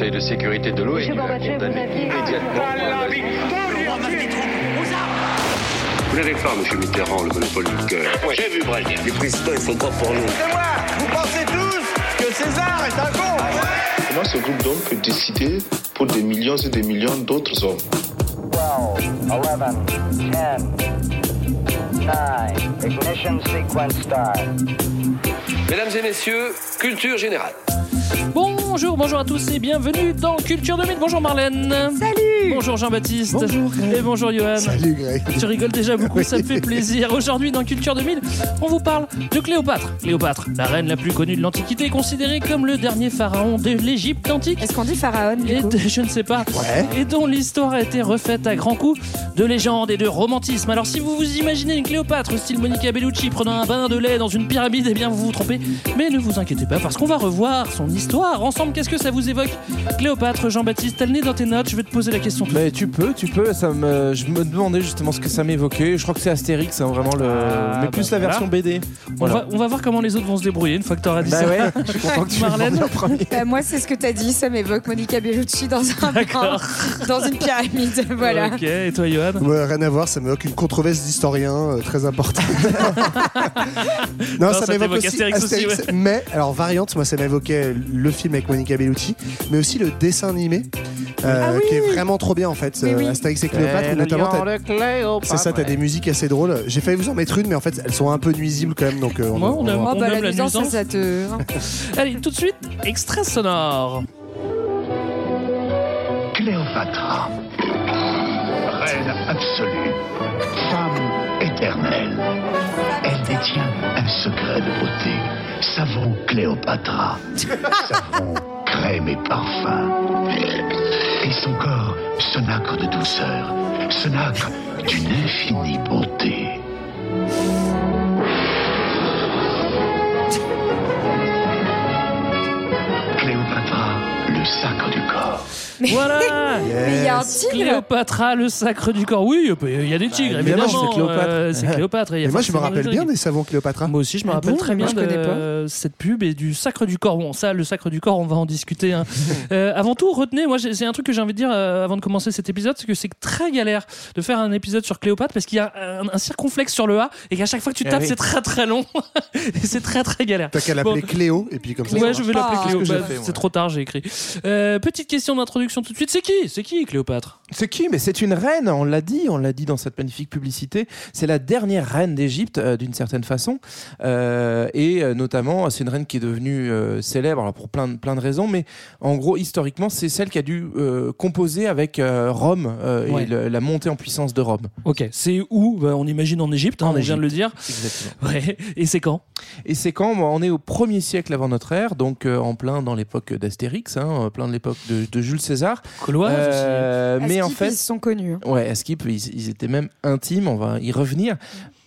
Conseil de sécurité de l'ONU a condamné immédiatement. Vous n'avez pas, monsieur Mitterrand, le monopole du cœur. J'ai vu Brazil. Les présidents, ils sont pas pour nous. C'est moi Vous pensez tous que César est un con Comment ce groupe d'hommes peut décider pour des millions et des millions d'autres hommes 12, 11, 10, 9, ignition sequence start. Mesdames et messieurs, culture générale. Bonjour, bonjour à tous et bienvenue dans Culture 2000. Bonjour Marlène. Salut Bonjour Jean-Baptiste. Bonjour. Et bonjour Johan. Salut Greg. Tu rigoles déjà beaucoup, Oui. ça me fait plaisir. Aujourd'hui, dans Culture 2000, on vous parle de Cléopâtre. Cléopâtre, la reine la plus connue de l'Antiquité, considérée comme le dernier pharaon de l'Égypte antique. Est-ce qu'on dit pharaon du Et coup de- je ne sais pas. Ouais. Et dont l'histoire a été refaite à grands coups de légende et de romantisme. Alors, si vous vous imaginez une Cléopâtre style Monica Bellucci prenant un bain de lait dans une pyramide, eh bien vous vous trompez. Mais ne vous inquiétez pas, parce qu'on va revoir son histoire ensemble. Qu'est-ce que ça vous évoque? Cléopâtre, Jean-Baptiste, t'as le nez dans tes notes, je vais te poser la question. Mais tu peux, tu peux. Ça me, je me demandais justement ce que ça m'évoquait. Je crois que c'est Astérix, hein, vraiment le, Ah, mais bah plus la voilà. version BD. On, va, on va voir comment les autres vont se débrouiller une fois que t'auras dit Bah ça. ouais, je suis content que tu Marlène. Bah, Moi, c'est ce que t'as dit, ça m'évoque Monica Bellucci dans un dans une pyramide. Voilà. Ok, et toi, Johan? Ouais, rien à voir, ça m'évoque une controverse d'historien euh, très importante. non, ça ça m'évoque aussi Astérix aussi, Astérix, mais alors variante, moi ça m'évoquait le film avec Monica Bellucci, mais aussi le dessin animé euh, Ah oui qui est vraiment trop bien en fait, Oui, euh, oui. Astérix et Cléopâtre, où notamment t'as- c'est ça, t'as des musiques assez drôles. J'ai failli vous en mettre une, mais en fait elles sont un peu nuisibles quand même, donc euh, on. Oh, bah, aime la la nuisance, ça, nuisance. ça te. Allez, tout de suite, extrait sonore. Cléopâtra, reine absolue, femme éternelle. Elle détient un secret de beauté. Savon Cléopâtra, savon crème et parfum. Et son corps, ce nacre de douceur, ce nacre d'une infinie bonté. Sacre du corps. Voilà Mais il y a un tigre Cléopâtra, le sacre du corps. Oui, il y a des tigres, évidemment, évidemment. c'est Cléopâtre. euh, c'est Cléopâtre. il y a Et moi je me rappelle des bien des savons Cléopâtre. Moi aussi, je me Ah rappelle bon très Moi, bien je de pas. euh, cette pub et du sacre du corps. Bon, ça, le sacre du corps, on va en discuter. hein. Euh, avant tout, retenez, moi, j'ai- c'est un truc que j'ai envie de dire euh, avant de commencer cet épisode, c'est que c'est très galère de faire un épisode sur Cléopâtre parce qu'il y a un, un circonflexe sur le A et qu'à chaque fois que tu Eh tapes, oui. c'est très très long et c'est très très galère. T'as qu'à l'appeler Bon. Cléo, et puis comme ça. Ouais, je vais l'appeler pas. Cléo. Bah, c'est trop tard, j'ai écrit. Euh, petite question d'introduction tout de suite. C'est qui? C'est qui Cléopâtre? C'est qui? Mais c'est une reine, on l'a dit, on l'a dit dans cette magnifique publicité. C'est la dernière reine d'Égypte, euh, d'une certaine façon. Euh, et notamment, c'est une reine qui est devenue célèbre alors pour plein de, plein de raisons, mais en gros, historiquement, c'est celle qui a dû composer avec Rome Ouais. et le- la montée en puissance de Rome. Ok. C'est où? Bah, On imagine en Égypte, hein, En on vient de le dire. Exactement. Ouais. Et c'est quand? Et c'est quand? On est au 1er siècle avant notre ère, donc en plein dans l'époque d'Astérix, hein, plein de l'époque de, de Jules César. Gauloise Euh, mais en qu'ils fait, sont connus. hein Ouais, à Skip, ils, ils étaient même intimes, on va y revenir.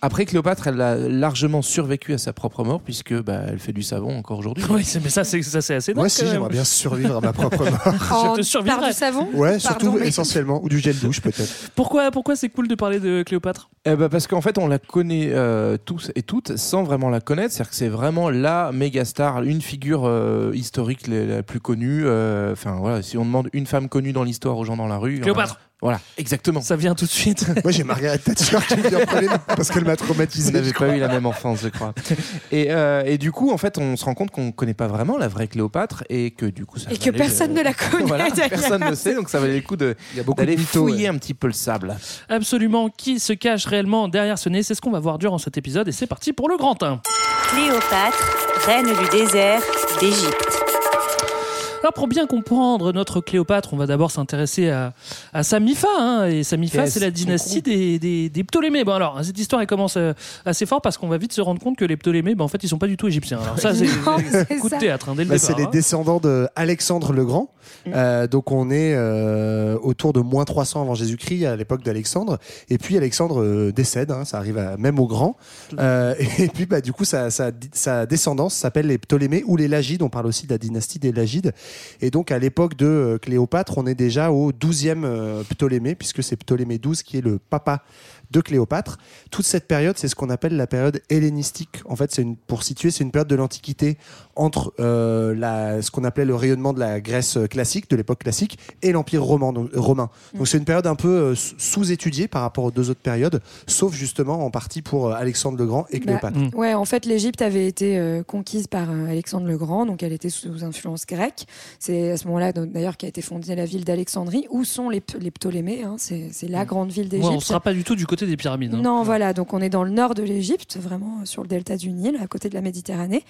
Après, Cléopâtre, elle a largement survécu à sa propre mort, puisque bah, elle fait du savon encore aujourd'hui. Oui, mais ça, c'est ça, c'est assez dingue. Moi aussi j'aimerais bien survivre à ma propre mort. En- te survivrai. par du savon? Ouais, surtout Pardon, mais- essentiellement, ou du gel douche peut-être. Pourquoi, pourquoi c'est cool de parler de Cléopâtre? Eh ben, parce qu'en fait, on la connaît euh, tous et toutes sans vraiment la connaître. C'est-à-dire que c'est vraiment la méga star, une figure euh, historique la, la plus connue. euh, Enfin, voilà, si on demande une femme connue dans l'histoire aux gens dans la rue. Cléopâtre. on- Voilà, exactement. Ça vient tout de suite. Moi j'ai Margaret Thatcher qui vient parce qu'elle m'a Vous traumatisé. n'avez je crois. pas eu la même enfance, je crois. Et, euh, et du coup, en fait, on se rend compte qu'on ne connaît pas vraiment la vraie Cléopâtre et que du coup, ça Et que personne euh, ne la connaît. voilà, personne ne sait, donc ça valait le coup d'aller fouiller ouais. un petit peu le sable. Absolument, qui se cache réellement derrière ce nez C'est ce qu'on va voir durant cet épisode et c'est parti pour le grand 1. Cléopâtre, reine du désert d'Égypte. Alors pour bien comprendre notre Cléopâtre, on va d'abord s'intéresser à, à Samifa. Hein, et Samifa, c'est la dynastie des, des, des Ptolémées. Bon alors, cette histoire elle commence euh, assez fort parce qu'on va vite se rendre compte que les Ptolémées, ben, en fait, ils sont pas du tout égyptiens. Alors ça, c'est coup de théâtre hein, dès le Bah, c'est les hein. descendants de Alexandre le Grand. Euh, donc on est euh, autour de moins 300 avant Jésus-Christ à l'époque d'Alexandre. Et puis Alexandre euh, décède, hein, ça arrive à- même au Grand. Euh, et puis bah, du coup sa, sa, sa descendance s'appelle les Ptolémées ou les Lagides. On parle aussi de la dynastie des Lagides. Et donc à l'époque de euh, Cléopâtre, on est déjà au 12e euh, Ptolémée puisque c'est Ptolémée 12 qui est le papa de Cléopâtre. Toute cette période, c'est ce qu'on appelle la période hellénistique. En fait, c'est une, pour situer, c'est une période de l'Antiquité entre euh, la, ce qu'on appelait le rayonnement de la Grèce classique, de l'époque classique, et l'Empire romain. Donc, romain. donc c'est une période un peu euh, sous-étudiée par rapport aux deux autres périodes, sauf justement en partie pour euh, Alexandre le Grand et Bah, Cléopâtre. Ouais, en fait, l'Égypte avait été euh, conquise par euh, Alexandre le Grand, donc elle était sous influence grecque. C'est à ce moment-là, donc, d'ailleurs, qu'a été fondée la ville d'Alexandrie, où sont les, Ptolémées. hein, c'est c'est la grande ville Ouais, d'Égypte. on sera pas du tout du côté des pyramides. hein. Non, voilà, donc on est dans le nord de l'Égypte, vraiment euh, sur le delta du Nil, à côté de la Méditerranée.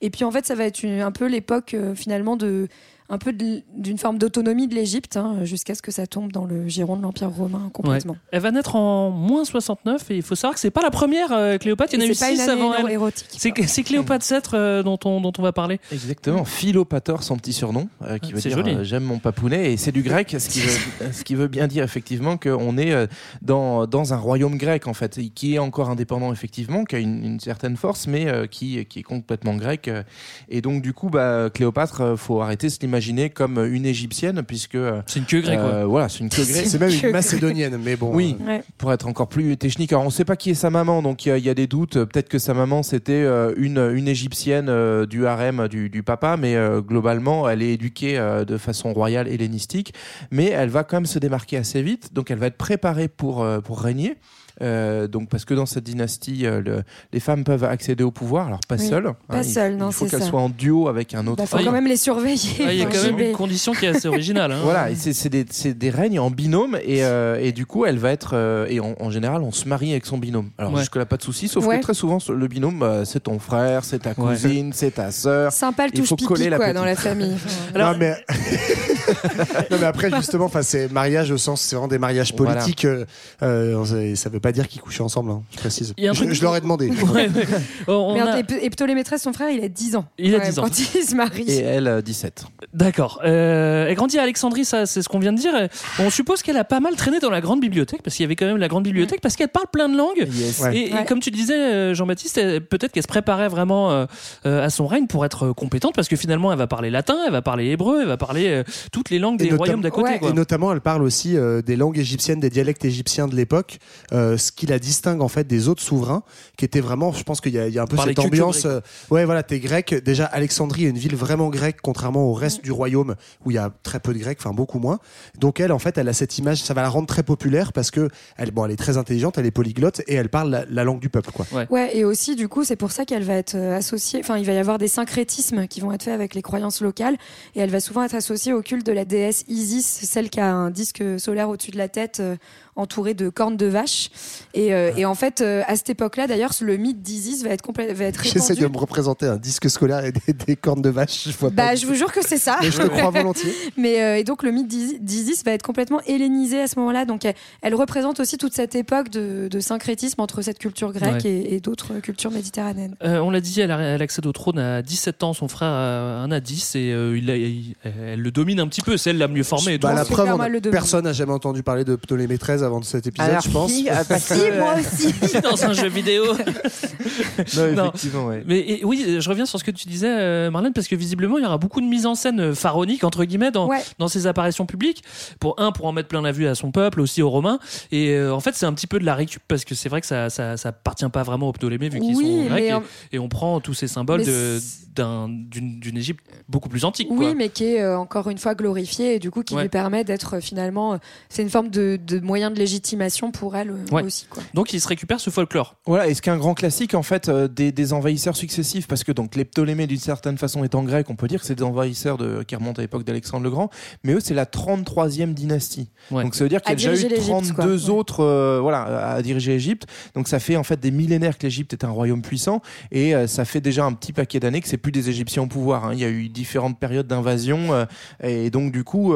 Et puis en fait, ça va être une- un peu l'époque euh, finalement de un peu d'une forme d'autonomie de l'Égypte, hein, jusqu'à ce que ça tombe dans le giron de l'Empire romain complètement. Ouais. Elle va naître en moins 69 et il faut savoir que c'est pas la première euh, Cléopâtre, il y en a eu c'est pas une 6 année avant elle. érotique. C'est Cléopâtre 7 euh, dont, on, dont on va parler. Exactement, Philopator, son petit surnom, euh, qui Ah, veut dire joli. euh, j'aime mon papounet, et c'est du grec, ce qui, veut, ce qui veut bien dire effectivement qu'on est euh, dans, dans un royaume grec en fait, qui est encore indépendant effectivement, qui a une, une certaine force, mais euh, qui, qui est complètement grec. Et donc du coup, bah, Cléopâtre, faut arrêter de se comme une égyptienne, puisque euh, C'est une queue grecque. euh, voilà, c'est une queue grecque. C'est même une macédonienne, mais bon. Oui, euh, Ouais. pour être encore plus technique. Alors, on ne sait pas qui est sa maman, donc il y, a- il y a des doutes. Peut-être que sa maman, c'était euh, une, une égyptienne euh, du harem du, du papa, mais euh, globalement, elle est éduquée euh, de façon royale hellénistique. Mais elle va quand même se démarquer assez vite, donc elle va être préparée pour, euh, pour régner. Euh, donc parce que dans cette dynastie, euh, le- les femmes peuvent accéder au pouvoir, alors pas Oui, seules. pas il- seules, non, Il faut qu'elles soient en duo avec un autre. Bah, faut Ah, quand il- même les surveiller. Ah, il y a quand même une condition qui est assez originale. hein. Voilà, c'est des, règnes en binôme et, euh, et du coup elle va être euh, et en, en général on se marie avec son binôme. Alors Ouais. jusque là pas de souci, sauf Ouais. que très souvent le binôme bah, c'est ton frère, c'est ta cousine, c'est ta sœur. Sympa le Il touche faut pipi coller la quoi, dans la famille. Alors- non, mais... non, mais après, justement, enfin, c'est mariage au sens, c'est vraiment des mariages Voilà. politiques. euh, euh, ça veut pas dire qu'ils couchaient ensemble, hein, je précise. Je, truc- je leur ai demandé. Ouais, ouais. Oh, on a- et, son frère, il a 10 ans. Il a Ouais, 10 ans. Quand il se marie. Et elle euh, 17. D'accord. Euh, elle grandit à Alexandrie, ça, c'est ce qu'on vient de dire. On suppose qu'elle a pas mal traîné dans la grande bibliothèque, parce qu'il y avait quand même la grande bibliothèque, parce qu'elle parle plein de langues. Yes. Ouais. Et, et Ouais. comme tu le disais, euh, Jean-Baptiste, peut-être qu'elle se préparait vraiment euh, euh, à son règne pour être euh, compétente, parce que finalement, elle va parler latin, elle va parler hébreu, elle va parler euh, toutes les langues Et des royaumes d'à côté. Ouais, quoi. Et notamment, elle parle aussi euh, des langues égyptiennes, des dialectes égyptiens de l'époque, euh, ce qui la distingue en fait des autres souverains, qui étaient vraiment, je pense qu'il y, a- il y a un peu Par cette ambiance. euh, ouais, voilà, t'es grec. Déjà, Alexandrie est une ville vraiment grecque, contrairement au reste du royaume où il y a très peu de grecs, enfin beaucoup moins. Donc elle, en fait, elle a cette image, ça va la rendre très populaire parce que elle, bon, elle est très intelligente, elle est polyglotte et elle parle la, la langue du peuple, quoi. Ouais, et aussi, du coup, c'est pour ça qu'elle va être euh, associée. Enfin, il va y avoir des syncrétismes qui vont être faits avec les croyances locales. Et elle va souvent être associée au culte de la déesse Isis, celle qui a un disque solaire au-dessus de la tête, euh, entouré de cornes de vache. Et, euh, et en fait, euh, à cette époque-là, d'ailleurs, le mythe d'Isis va être, complè- va être J'essaie de me représenter un disque scolaire et des, des cornes de vache. Je vois Bah, pas. je vous jure que c'est ça. Mais je te crois volontiers. Mais euh, et donc le mythe d'Isis- va être complètement hellénisé à ce moment-là. Donc elle, elle représente aussi toute cette époque de, de syncrétisme entre cette culture grecque Ouais. et, et d'autres cultures méditerranéennes. Euh, on l'a dit, elle, a- elle accède au trône à 17 ans, son frère euh, en a 10 et euh, il a- il- elle le domine un petit peu, c'est elle la mieux formée. Bah, la Super preuve, on a- mal le dominer. personne n'a jamais entendu parler de Ptolémée XIII avant cet épisode, Alors, je pense. qui a passé- Si, moi aussi. dans un jeu vidéo. Non, Non. effectivement, ouais. Mais et, oui, je reviens sur ce que tu disais, euh, Marlène, parce que visiblement, il y aura beaucoup de mise en scène euh, pharaonique, entre guillemets, dans, Ouais. dans ses apparitions publiques. Pour un, pour en mettre plein la vue à son peuple, aussi aux Romains. Et euh, en fait, c'est un petit peu de la récup, parce que c'est vrai que ça, ça, ça appartient pas vraiment aux Ptolémées, vu qu'ils Oui, sont grecs. Et, en- et on prend tous ces symboles d'une Égypte beaucoup plus antique. Oui, quoi. mais qui est euh, encore une fois glorifiée et du coup qui Ouais. lui permet d'être finalement. c'est une forme de, de moyen de légitimation pour elle euh, Ouais. aussi. Quoi. Donc, il se récupère ce folklore. Voilà, et ce qui est un grand classique en fait euh, des, des envahisseurs successifs, parce que donc les Ptolémées d'une certaine façon étant grecs, on peut dire que c'est des envahisseurs de, qui remontent à l'époque d'Alexandre le Grand, mais eux c'est la 33e dynastie. Ouais. Donc ça veut dire qu'il y a déjà eu diriger l'Égypte, 32 quoi. Autres euh, voilà, à diriger l'Égypte. Donc ça fait en fait des millénaires que l'Égypte est un royaume puissant, et euh, ça fait déjà un petit paquet d'années que c'est plus des Égyptiens au pouvoir. hein. Il y a eu différentes périodes d'invasion, euh, et donc du coup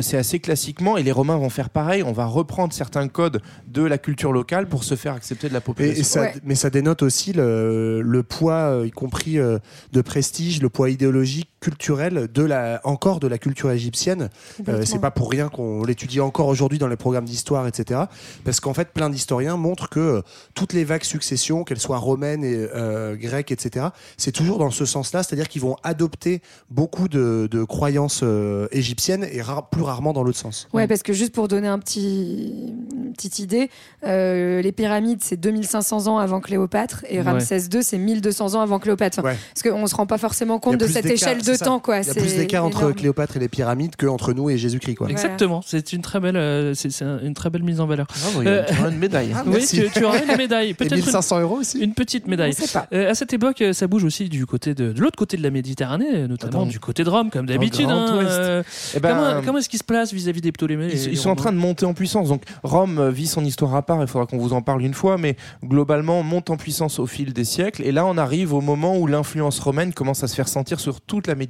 c'est assez classiquement, et les Romains vont faire pareil, on va reprendre certains codes de la culture locale pour se faire accepter de la population. et ça, Ouais. Mais ça dénote aussi le, le poids, euh, y compris euh, de prestige, le poids idéologique, culturel, de la, encore de la culture égyptienne. Euh, c'est pas pour rien qu'on l'étudie encore aujourd'hui dans les programmes d'histoire, etc. Parce qu'en fait, plein d'historiens montrent que euh, toutes les vagues successions, qu'elles soient romaines et euh, grecques, etc., c'est toujours dans ce sens-là, c'est-à-dire qu'ils vont adopter beaucoup de, de croyances euh, égyptiennes et plus rarement dans l'autre sens. Ouais, parce que juste pour donner un petit, une petite idée, euh, les pyramides, c'est 2500 ans avant Cléopâtre et Ouais. Ramsès II, c'est 1200 ans avant Cléopâtre. Enfin, Ouais. Parce qu'on se rend pas forcément compte de cette échelle de temps. Quoi. Il y a plus d'écart entre. Cléopâtre et les pyramides qu'entre nous et Jésus-Christ. Quoi. Exactement, c'est une très belle, euh, c'est c'est un- une très belle mise en valeur. Bravo, il y a- Euh, tu auras une médaille. Ah, oui, tu, tu auras une médaille, peut-être une, 1500 euros aussi une petite médaille. Pas. Euh, à cette époque, ça bouge aussi du côté de, de l'autre côté de la Méditerranée, notamment Attends. du côté de Rome, comme d'habitude. Hein, euh, Eh ben, comment comment est-ce qu'ils se placent vis-à-vis des Ptolémées Ils, sont en train de monter en puissance. Donc Rome vit son histoire à part. Il faudra qu'on vous en parle une fois, mais globalement monte en puissance au fil des siècles. Et là, on arrive au moment où l'influence romaine commence à se faire sentir sur toute la Méditerranée.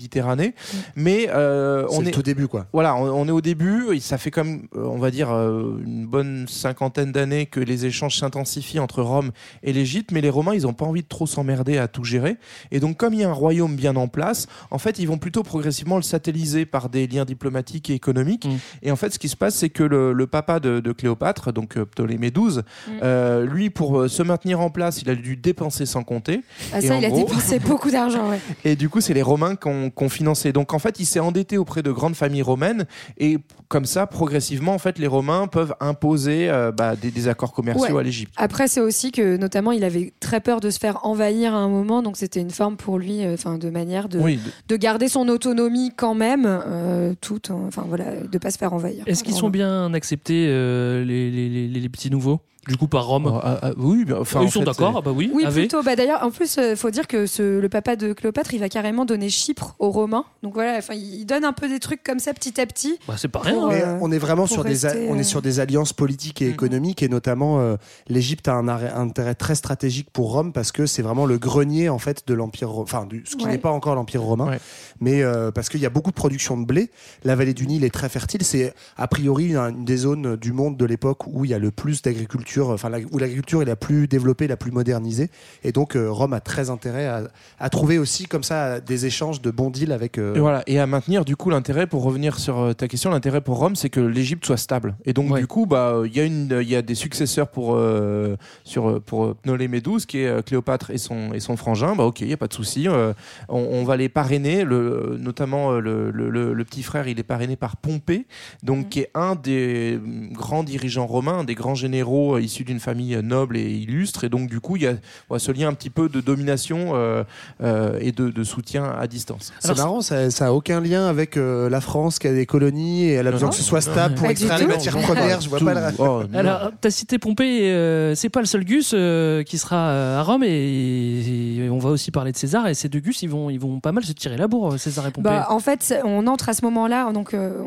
Mais euh, C'est on est tout début, quoi. voilà, on, on est au début. et Ça fait comme, euh, on va dire, euh, une bonne cinquantaine d'années que les échanges s'intensifient entre Rome et l'Égypte. Mais les Romains, ils n'ont pas envie de trop s'emmerder à tout gérer. Et donc, comme il y a un royaume bien en place, en fait, ils vont plutôt progressivement le satelliser par des liens diplomatiques et économiques. Mm. Et en fait, ce qui se passe, c'est que le, le papa de, de Cléopâtre, donc Ptolémée XII, euh, lui, pour se maintenir en place, il a dû dépenser sans compter. Ah, ça, il a gros- dépensé beaucoup d'argent. Ouais. Et du coup, c'est les Romains qui ont, financé. Donc, en fait, il s'est endetté auprès de grandes familles romaines. Et comme ça, progressivement, en fait, les Romains peuvent imposer euh, bah, des, des accords commerciaux Ouais. à l'Égypte. Après, c'est aussi que, notamment, il avait très peur de se faire envahir à un moment, donc c'était une forme pour lui, euh, enfin, de manière de, Oui, de garder son autonomie quand même, euh, tout, en- enfin voilà, de pas se faire envahir. Est-ce qu'ils sont bien acceptés, euh, les, les, les- les petits nouveaux? Du coup, par Rome Oh, ah, ah, oui, bien, enfin, Ils en sont d'accord Ah bah oui, Oui, avait. plutôt. Bah, D'ailleurs, en plus, il faut dire que ce- le papa de Cléopâtre, il va carrément donner Chypre aux Romains. Donc voilà, enfin, il donne un peu des trucs comme ça petit à petit. Bah, c'est pas rien. Pour, hein. Mais euh, on est vraiment sur des, a- on euh, est sur des alliances politiques et économiques et notamment euh, l'Égypte a un arrêt- un intérêt très stratégique pour Rome parce que c'est vraiment le grenier en fait de l'empire, enfin ce qui Ouais. n'est pas encore l'empire romain, Ouais. Mais euh, parce qu'il y a beaucoup de production de blé. La vallée du Nil est très fertile. C'est a priori une, des zones du monde de l'époque où il y a le plus d'agriculture, enfin où l'agriculture est la plus développée, la plus modernisée. Et donc euh, Rome a très intérêt à, à trouver aussi comme ça des échanges de bons deals avec. euh, Et voilà, et à maintenir du coup l'intérêt pour revenir sur ta question, l'intérêt pour Rome, c'est que l'Égypte soit stable. Et donc Ouais. du coup, bah il y a une, il y a des successeurs pour euh, sur pour Ptolémée XII qui est Cléopâtre et son et son frangin. Bah ok, il y a pas de souci. euh, on, on va les parrainer, le, euh, le, le, le- le petit frère, il est parrainé par Pompée, donc qui est un des euh, grands dirigeants romains, un des grands généraux euh, issus d'une famille euh, noble et illustre. Et donc du coup, il y a voilà, ce lien un petit peu de domination euh, euh, et de, de soutien à distance. C'est marrant, ça, ça a aucun lien avec euh, la France qui a des colonies et elle a besoin que ce soit stable pour extraire les matières Non. premières. Je vois pas le. Oh. Alors, t'as cité Pompée, euh, c'est pas le seul Gus euh, qui sera euh, à Rome et, et on va aussi parler de César et ces deux Gus ils vont, ils vont pas mal se tirer la bourre, César et Pompée. Bah, en fait, on entre à ce moment-là, donc euh,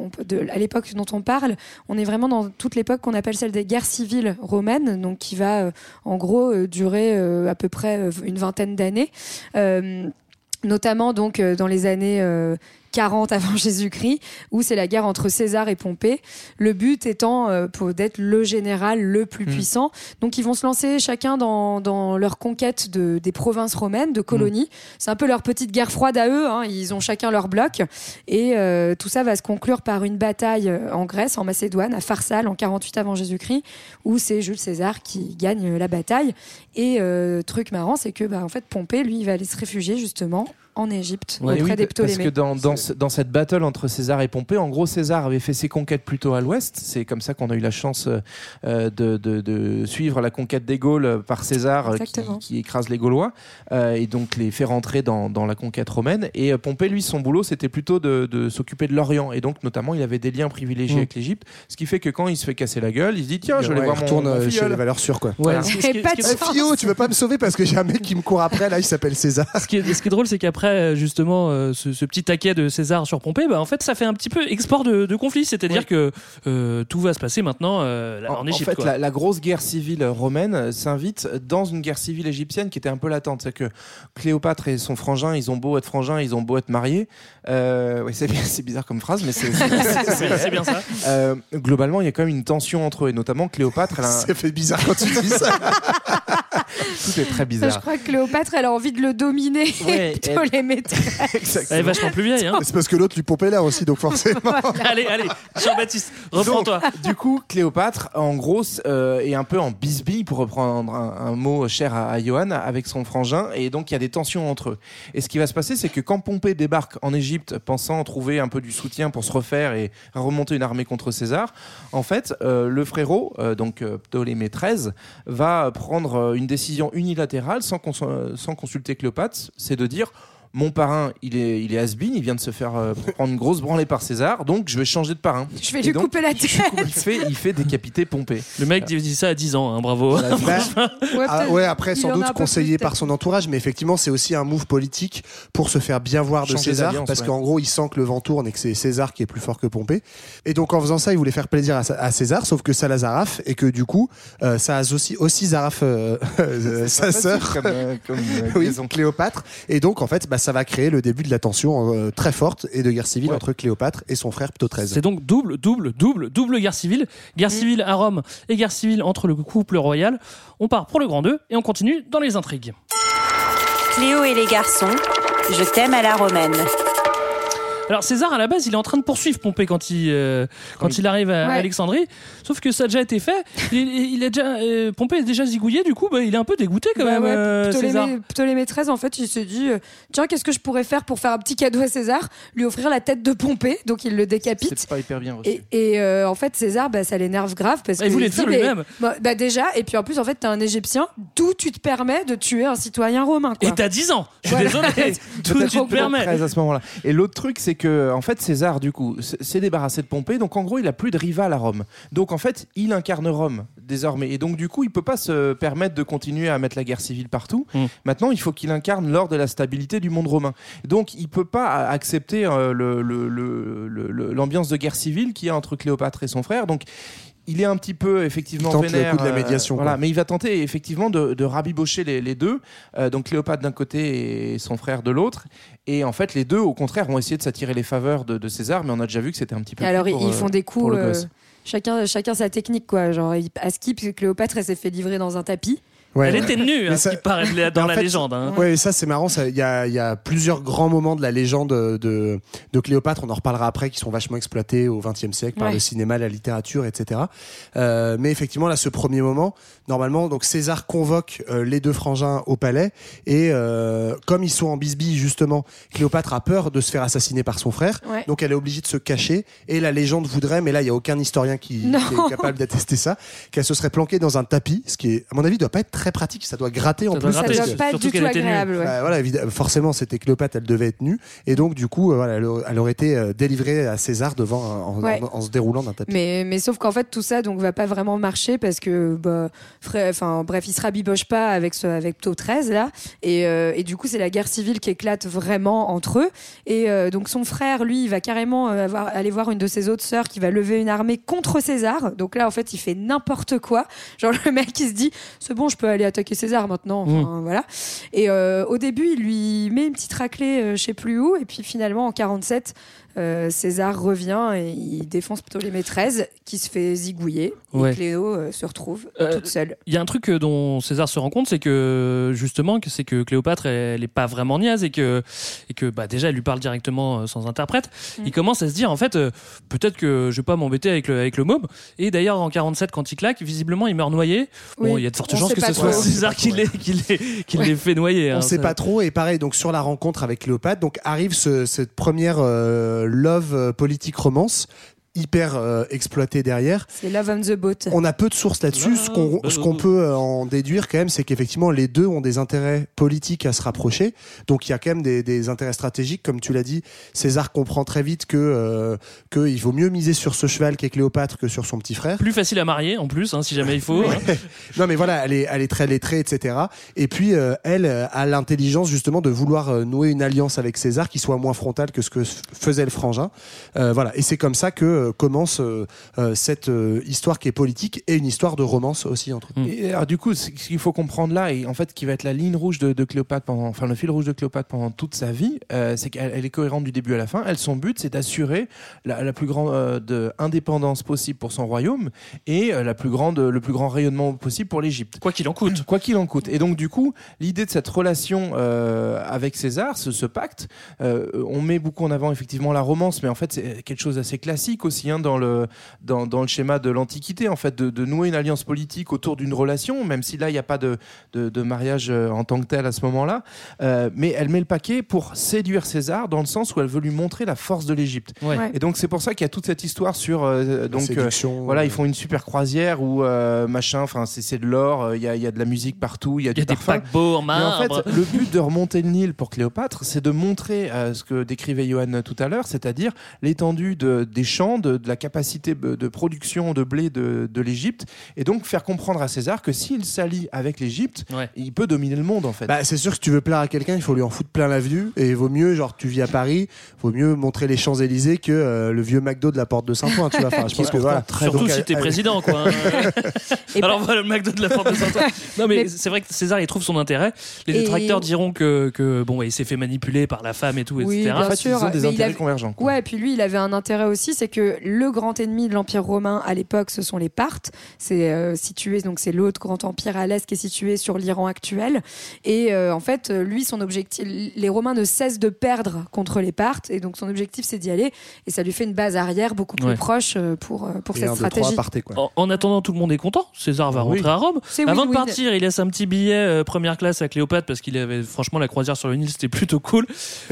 à l'époque dont on parle, on est vraiment dans toute l'époque qu'on appelle celle des guerres civiles romaines, donc qui va euh, en gros euh, durer euh, à peu près euh, une vingtaine d'années, Euh, notamment donc euh, dans les années euh, 40 avant Jésus-Christ, où c'est la guerre entre César et Pompée. Le but étant euh, d'être le général le plus Mm. puissant. Donc ils vont se lancer chacun dans, dans leur conquête de, des provinces romaines, de colonies. C'est un peu leur petite guerre froide à eux. hein. Ils ont chacun leur bloc. Et euh, tout ça va se conclure par une bataille euh, en Grèce, en Macédoine, à Pharsale, en 48 avant Jésus-Christ, où c'est Jules César qui gagne la bataille. Et euh, truc marrant, c'est que bah, en fait Pompée, lui, il va aller se réfugier justement en Égypte, Ouais, auprès oui, des parce Ptolémées. que dans, dans, ce- dans cette battle entre César et Pompée, en gros, César avait fait ses conquêtes plutôt à l'ouest. C'est comme ça qu'on a eu la chance euh, de, de, de suivre la conquête des Gaules par César, euh, qui, qui écrase les Gaulois, euh, et donc les fait rentrer dans, dans la conquête romaine. Et euh, Pompée, lui, son boulot, c'était plutôt de, de s'occuper de l'Orient. Et donc, notamment, il avait des liens privilégiés Mm. avec l'Égypte, ce qui fait que quand il se fait casser la gueule, il se dit tiens, je vais voir mon, mon chez les valeurs sûres quoi. Ouais, Voilà. Et pas de Tu veux pas me sauver parce que j'ai un mec qui me court après là, il s'appelle César. Ce qui, est, ce qui est drôle, c'est qu'après, euh, justement, euh, ce, ce petit taquet de César sur Pompée, bah, en fait, ça fait un petit peu export de, de conflit. C'est-à-dire Oui. que euh, tout va se passer maintenant euh, en, En, en Égypte. fait, quoi. la, la grosse guerre civile romaine s'invite dans une guerre civile égyptienne qui était un peu latente. C'est que Cléopâtre et son frangin, ils ont beau être frangins, ils ont beau être mariés. Euh, ouais, c'est, bizarre comme phrase, mais c'est, c'est- c'est c'est bien ça. euh, globalement, il y a quand même une tension entre eux, et notamment Cléopâtre. Elle a un- Ça fait bizarre quand tu dis ça. Tout est très Je bizarre. crois que Cléopâtre, elle a envie de le dominer. Ouais, et plutôt les maîtresses. Elle est vachement plus vieille. Hein. C'est parce que l'autre lui pompait l'air aussi, donc forcément. allez, allez, Jean-Baptiste, reprends-toi. Du coup, Cléopâtre, en gros, euh, est un peu en bisbille, pour reprendre un, un mot cher à, à Johan, avec son frangin, et donc il y a des tensions entre eux. Et ce qui va se passer, c'est que quand Pompée débarque en Égypte, pensant trouver un peu du soutien pour se refaire et remonter une armée contre César, en fait, euh, le frérot, euh, donc Ptolémée XIII, va prendre une décision unilatérale sans, cons- sans consulter Cléopâtre, c'est de dire mon parrain, il est, il est has-been, il vient de se faire euh, prendre une grosse branlée par César, donc je vais changer de parrain. Je vais Et lui donc, couper la il tête. fait- Il fait, il fait décapiter Pompée. Le mec dit ça à 10 ans, hein, bravo. Bah, Ouais, Ah, ouais, après, sans doute conseillé par son entourage, mais effectivement, c'est aussi un move politique pour se faire bien voir de Changer César, parce ouais. qu'en gros, il sent que le vent tourne et que c'est César qui est plus fort que Pompée. Et donc, en faisant ça, il voulait faire plaisir à, à César, sauf que ça l'a Zaraf, et que du coup, euh, ça a aussi, aussi Zaraf, euh, euh, sa sœur. Comme, euh, comme, euh, Oui. Cléopâtre. Et donc, en fait, bah, ça va créer le début de la tension euh, très forte et de guerre civile Ouais. entre Cléopâtre et son frère Pto XIII. C'est donc double, double, double, double guerre civile. Guerre civile à Rome et guerre civile entre le couple royal. On part pour le grand 2 et on continue dans les intrigues. Cléo et les garçons, je t'aime à la romaine. Alors César, à la base, il est en train de poursuivre Pompée quand il, euh, quand il arrive à Ouais. Alexandrie. Sauf que ça a déjà été fait. Il, il a déjà, euh, Pompée est déjà zigouillé, du coup, bah, il est un peu dégoûté quand Bah même, ouais, euh, César. Ptolémée, XIII, en fait, il se dit tiens, qu'est-ce que je pourrais faire pour faire un petit cadeau à César Lui offrir la tête de Pompée, donc il le décapite. C'est pas hyper bien reçu. Et, et, euh, en fait, César, bah, ça l'énerve grave parce Ah, il que voulait le faire lui-même. Bah, bah, déjà, et puis en plus, en fait, t'es un Égyptien, d'où tu te permets de tuer un citoyen romain. Quoi. Et t'as 10 ans. Je suis Voilà. désolé. Peut-être tu te permets. 13 à ce moment-là. Et l'autre truc, c'est que en fait César, du coup, s'est débarrassé de Pompée. Donc en gros, il a plus de rival à Rome. Donc en fait, il incarne Rome désormais. Et donc du coup, il peut pas se permettre de continuer à mettre la guerre civile partout. Mm. Maintenant, il faut qu'il incarne l'ordre de la stabilité du monde romain. Donc il peut pas accepter euh, le- le- le- le- le- l'ambiance de guerre civile qu'il y a entre Cléopâtre et son frère. Donc il est un petit peu effectivement Il tente le vénère, coup de la euh, médiation, voilà, quoi. mais il va tenter effectivement de, de rabibocher les, les deux. Euh, donc Cléopâtre d'un côté et son frère de l'autre. Et en fait, les deux, au contraire, ont essayé de s'attirer les faveurs de, de César, mais on a déjà vu que c'était un petit peu. Et alors, ils, pour, ils euh, font des coups. euh, chacun, chacun sa technique, quoi. Genre, à Skip, Cléopâtre, elle s'est fait livrer dans un tapis. Ouais, Elle ouais. était nue, hein, ça- qui paraît dans en la fait, légende. hein. Ouais, ça c'est marrant. Il y a, il y a plusieurs grands moments de la légende de, de Cléopâtre. On en reparlera après, qui sont vachement exploités au XXe siècle par Ouais. le cinéma, la littérature, etc. Euh, mais effectivement, là, ce premier moment, normalement, donc César convoque euh, les deux frangins au palais et euh, comme ils sont en bisbille justement, Cléopâtre a peur de se faire assassiner par son frère, Ouais. donc elle est obligée de se cacher. Et la légende voudrait, mais là, il y a aucun historien qui, est capable d'attester ça, qu'elle se serait planquée dans un tapis, ce qui est, à mon avis, doit pas être très pratique. Ça doit gratter en Ça doit plus. Ça gratter, parce doit pas du tout agréable. ouais. bah, voilà, évidemment, forcément, c'était Cléopâtre, elle devait être nue, et donc du coup, euh, voilà, elle, aurait été euh, délivrée à César devant en, en- Ouais. en- en se déroulant d'un tapis. Mais, mais sauf qu'en fait tout ça donc va pas vraiment marcher parce que bah, enfin bref il se rabiboche pas avec ce avec Pto 13 là et, euh, et du coup c'est la guerre civile qui éclate vraiment entre eux et euh, donc son frère lui il va carrément euh, avoir, aller voir une de ses autres sœurs qui va lever une armée contre César donc là en fait il fait n'importe quoi genre le mec il se dit c'est bon je peux aller attaquer César maintenant enfin, voilà. Et euh, au début il lui met une petite raclée euh, je sais plus où et puis finalement en 47 euh, César revient et il défonce Ptolémée XIII qui se fait zigouiller Ouais. et Cléo euh, se retrouve Euh, toute seule. Il y a un truc dont César se rend compte, c'est que justement, c'est que Cléopâtre, elle, est pas vraiment niaise et que, et que bah, déjà, elle lui parle directement sans interprète. Mm. Il commence à se dire, en fait, euh, peut-être que je vais pas m'embêter avec le, avec le môme. Et d'ailleurs, en 47, quand il claque, visiblement, il meurt noyé. Bon, Oui. il y a de fortes chances que pas ce soit. César qui l'ait, qui fait noyer. On hein. sait Ça- pas trop, et pareil, donc sur la rencontre avec Cléopâtre, donc arrive ce- cette première euh, love euh, politique romance hyper euh, exploitée derrière. C'est Love on the Boat. On a peu de sources là-dessus. Ce qu'on ce qu'on peut euh, en déduire quand même, c'est qu'effectivement les deux ont des intérêts politiques à se rapprocher. Donc il y a quand même des, des intérêts stratégiques, comme tu l'as dit. César comprend très vite que euh, qu'il vaut mieux miser sur ce cheval qu'est Cléopâtre que sur son petit frère. Plus facile à marier, en plus, hein, si jamais il faut. hein. Non mais voilà, elle est, elle est très lettrée, etc. Et puis euh, elle a l'intelligence justement de vouloir nouer une alliance avec César qui soit moins frontale que ce que faisait le frangin. Euh, voilà, et c'est comme ça que euh, commence euh, euh, cette euh, histoire qui est politique et une histoire de romance aussi entre eux. Et alors, du coup, ce qu'il faut comprendre là, et en fait, qui va être la ligne rouge de, de Cléopâtre pendant, enfin, le fil rouge de Cléopâtre pendant toute sa vie, euh, c'est qu'elle elle est cohérente du début à la fin. Elle, son but, c'est d'assurer la, la plus grande euh, de indépendance possible pour son royaume et euh, la plus grande, le plus grand rayonnement possible pour l'Égypte. Quoi qu'il en coûte. Quoi qu'il en coûte. Et donc, du coup, l'idée de cette relation euh, avec César, ce, ce pacte, euh, on met beaucoup en avant effectivement la romance, mais en fait, c'est quelque chose d'assez classique aussi hein, dans, le, dans, dans le schéma de l'Antiquité, en fait, de, de nouer une alliance politique autour d'une relation, même si là, il n'y a pas de, de, de mariage euh, en tant que tel à ce moment-là. Euh, mais elle met le paquet pour séduire César dans le sens où elle veut lui montrer la force de l'Égypte. Ouais. Ouais. Et donc, c'est pour ça qu'il y a toute cette histoire sur. euh, donc, euh, séduction, voilà, ils font une super croisière où euh, machin, enfin, c'est c'est de l'or, euh, il y, a, il y a de la musique partout, il y a Il y du a des parfum. paquebots en Mais en fait, le but de remonter le Nil pour Cléopâtre, c'est de montrer euh, ce que décrivait Johan tout à l'heure, c'est-à-dire l'étendue de, des champs, de, de la capacité de, production de blé de, de l'Égypte, et donc faire comprendre à César que s'il s'allie avec l'Égypte, Ouais. il peut dominer le monde en fait. Bah, c'est sûr que si tu veux plaire à quelqu'un, il faut lui en foutre plein la vue. Et il vaut mieux, genre, tu vis à Paris, vaut mieux montrer les Champs-Élysées que euh, le vieux McDo de la porte de Saint-Ouen, tu vois. Enfin, je pense que voilà. Surtout Donc, si elle- t'es président, quoi. hein. Et Alors voilà le McDo de la porte de Saint-Ouen. Non mais, Mais- c'est vrai que César il trouve son intérêt. Les Et- détracteurs diront que, que bon il s'est fait manipuler par la femme et tout, Oui, etc. bien en fait, sûr, ils ont des mais il intérêts avait- convergents. quoi. Ouais, et puis lui, il avait un intérêt aussi, c'est que le grand ennemi de l'Empire romain à l'époque, ce sont les Parthes. C'est euh, situé, donc c'est l'autre grand empire à l'est qui est situé sur l'Iran actuel. Et euh, en fait, lui, son objectif, les Romains ne cessent de perdre contre les Parthes, et donc son objectif, c'est d'y aller. Et ça lui fait une base arrière beaucoup plus Ouais. proche euh, pour pour Et cette un, deux, trois, stratégie. quoi. En, en attendant, tout le monde est content. César va Oui. rentrer à Rome. Avant de partir, il laisse un petit billet euh, première classe à Cléopâtre parce qu'il avait franchement la croisière sur le Nil, c'était plutôt cool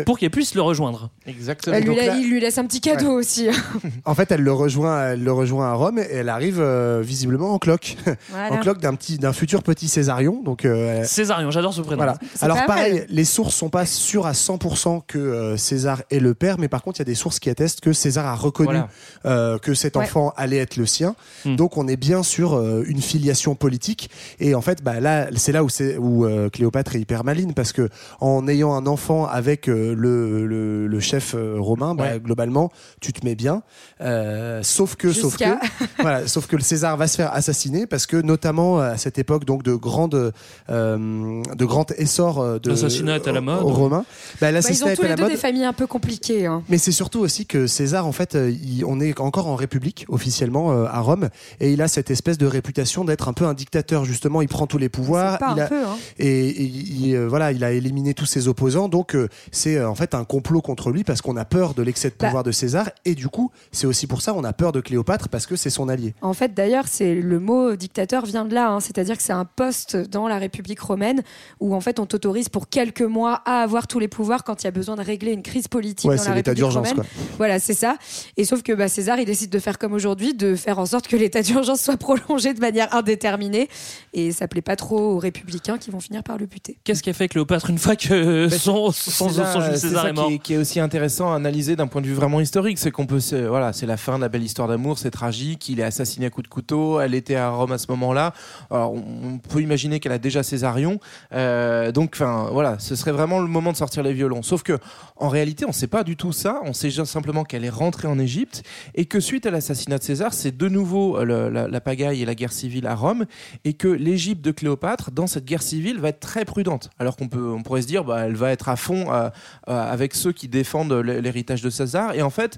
pour qu'elle puisse le rejoindre. Exactement. Lui là- il lui laisse un petit cadeau aussi. En fait, elle le rejoint, elle le rejoint à Rome et elle arrive euh, visiblement en cloque, Voilà. en cloque d'un petit, d'un futur petit Césarion. Donc euh, Césarion, j'adore ce prénom. Voilà. C'est Alors pas pareil, les sources sont pas sûres à 100% que euh, César est le père, mais par contre il y a des sources qui attestent que César a reconnu Voilà. euh, que cet Ouais. enfant allait être le sien. Hmm. Donc on est bien sur euh, une filiation politique. Et en fait, bah, là, c'est là où, c'est, où euh, Cléopâtre est hyper maline parce que en ayant un enfant avec euh, le, le, le chef euh, romain, bah, Ouais. globalement, tu te mets bien. Euh, sauf que, sauf que, voilà, sauf que le César va se faire assassiner parce que notamment à cette époque donc de grande euh, de grand essor euh, de L'assassinat est à la mode. aux Romains. Bah, Bah, ils l'assassinat ont est tous à les la deux mode. des familles un peu compliquées. hein. Mais c'est surtout aussi que César, en fait, euh, il- on est encore en République officiellement euh, à Rome, et il a cette espèce de réputation d'être un peu un dictateur. Justement, il prend tous les pouvoirs, C'est pas il un a, peu, hein. et, et il, euh, voilà, il a éliminé tous ses opposants. Donc euh, c'est euh, en fait un complot contre lui parce qu'on a peur de l'excès de Bah. pouvoir de César, et du coup, c'est aussi pour ça on a peur de Cléopâtre parce que c'est son allié. En fait, d'ailleurs, c'est le mot dictateur vient de là, hein. c'est-à-dire que c'est un poste dans la République romaine où en fait on t'autorise pour quelques mois à avoir tous les pouvoirs quand il y a besoin de régler une crise politique Ouais, dans c'est la l'état République d'urgence, romaine. quoi. Voilà, c'est ça. Et sauf que bah, César, il décide de faire comme aujourd'hui, de faire en sorte que l'état d'urgence soit prolongé de manière indéterminée. Et ça plaît pas trop aux républicains qui vont finir par le buter. Qu'est-ce qu'a fait Cléopâtre une fois que Mais son, c'est son, son c'est César ça est mort qui est, qui est aussi intéressant à analyser d'un point de vue vraiment historique, c'est qu'on peut, se- voilà, c'est la fin de la belle histoire d'amour, c'est tragique, il est assassiné à coups de couteau, elle était à Rome à ce moment-là. Alors on, peut imaginer qu'elle a déjà Césarion, Euh, donc enfin voilà, ce serait vraiment le moment de sortir les violons. Sauf que en réalité, on ne sait pas du tout ça, on sait simplement qu'elle est rentrée en Égypte et que suite à l'assassinat de César, c'est de nouveau euh, la, pagaille et la guerre civile à Rome et que l'Égypte de Cléopâtre dans cette guerre civile va être très prudente. Alors qu'on on pourrait se dire, bah, elle va être à fond euh, avec ceux qui défendent l'héritage de César. Et en fait,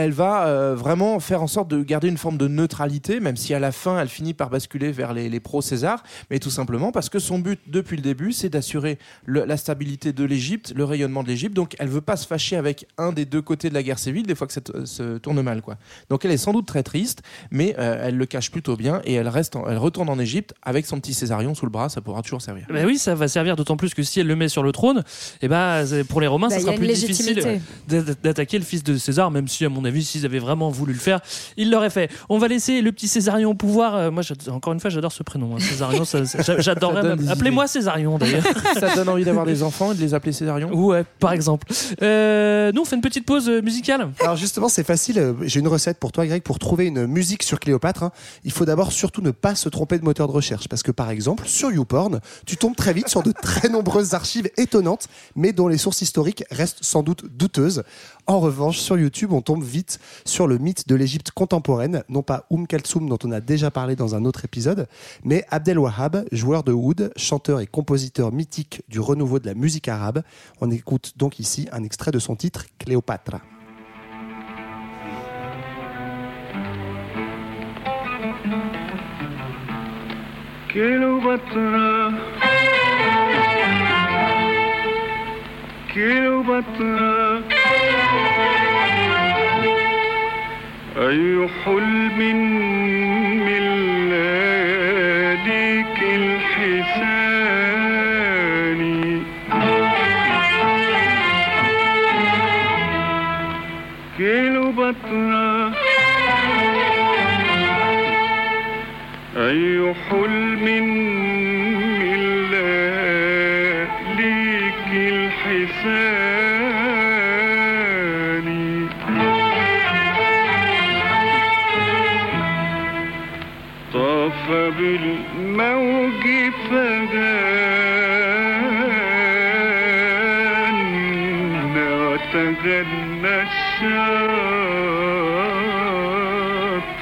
elle va euh, vraiment faire en sorte de garder une forme de neutralité, même si à la fin elle finit par basculer vers les, les pro-César, mais tout simplement parce que son but depuis le début c'est d'assurer la stabilité de l'Égypte, le rayonnement de l'Égypte, donc elle veut pas se fâcher avec un des deux côtés de la guerre civile, des fois que ça se tourne mal. quoi. Donc elle est sans doute très triste, mais euh, elle le cache plutôt bien et elle, reste en- elle retourne en Égypte avec son petit Césarion sous le bras, ça pourra toujours servir. Ben oui, ça va servir d'autant plus que si elle le met sur le trône, et ben c'est- pour les Romains, Bah, ça sera plus difficile d'attaquer le fils de César, même si à mon avis, s'ils avaient vraiment voulu le faire, ils l'auraient fait. On va laisser le petit Césarion au pouvoir. Euh, moi, encore une fois, j'adore ce prénom. hein, Césarion, j'adorerais. Appelez-moi Césarion d'ailleurs. ça donne envie d'avoir des enfants et de les appeler Césarion Ouais, par exemple. Euh, nous, on fait une petite pause euh, musicale. Alors justement, c'est facile. J'ai une recette pour toi, Greg, pour trouver une musique sur Cléopâtre. hein. Il faut d'abord surtout ne pas se tromper de moteur de recherche, parce que par exemple, sur YouPorn, tu tombes très vite sur de très nombreuses archives étonnantes, mais dont les sources historiques restent sans doute douteuses. En revanche, sur YouTube, on tombe vite sur le mythe de l'Égypte contemporaine, non pas Oum Kaltsoum dont on a déjà parlé dans un autre épisode, mais Abdel Wahab, joueur de oud, chanteur et compositeur mythique du renouveau de la musique arabe. On écoute donc ici un extrait de son titre Cléopâtre. Cléopâtre Cléopâtre أي حلم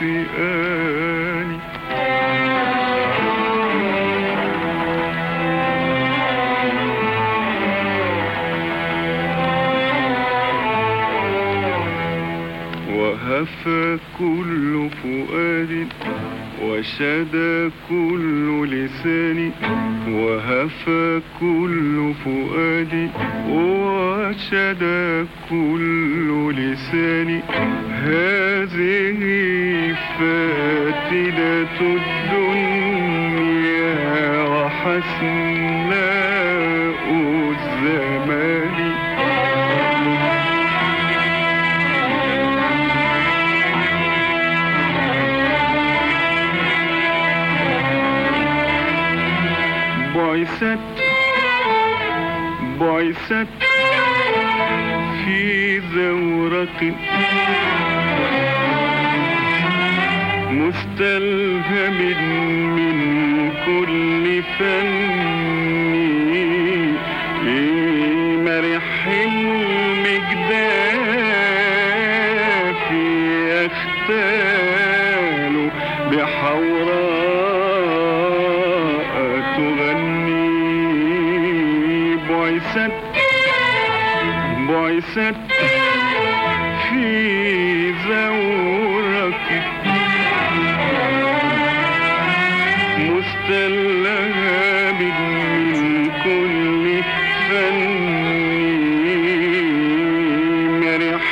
الشاطئان وهفى كل فؤاد وشدى كل لسان. وهفى كل فؤاد وشدى كل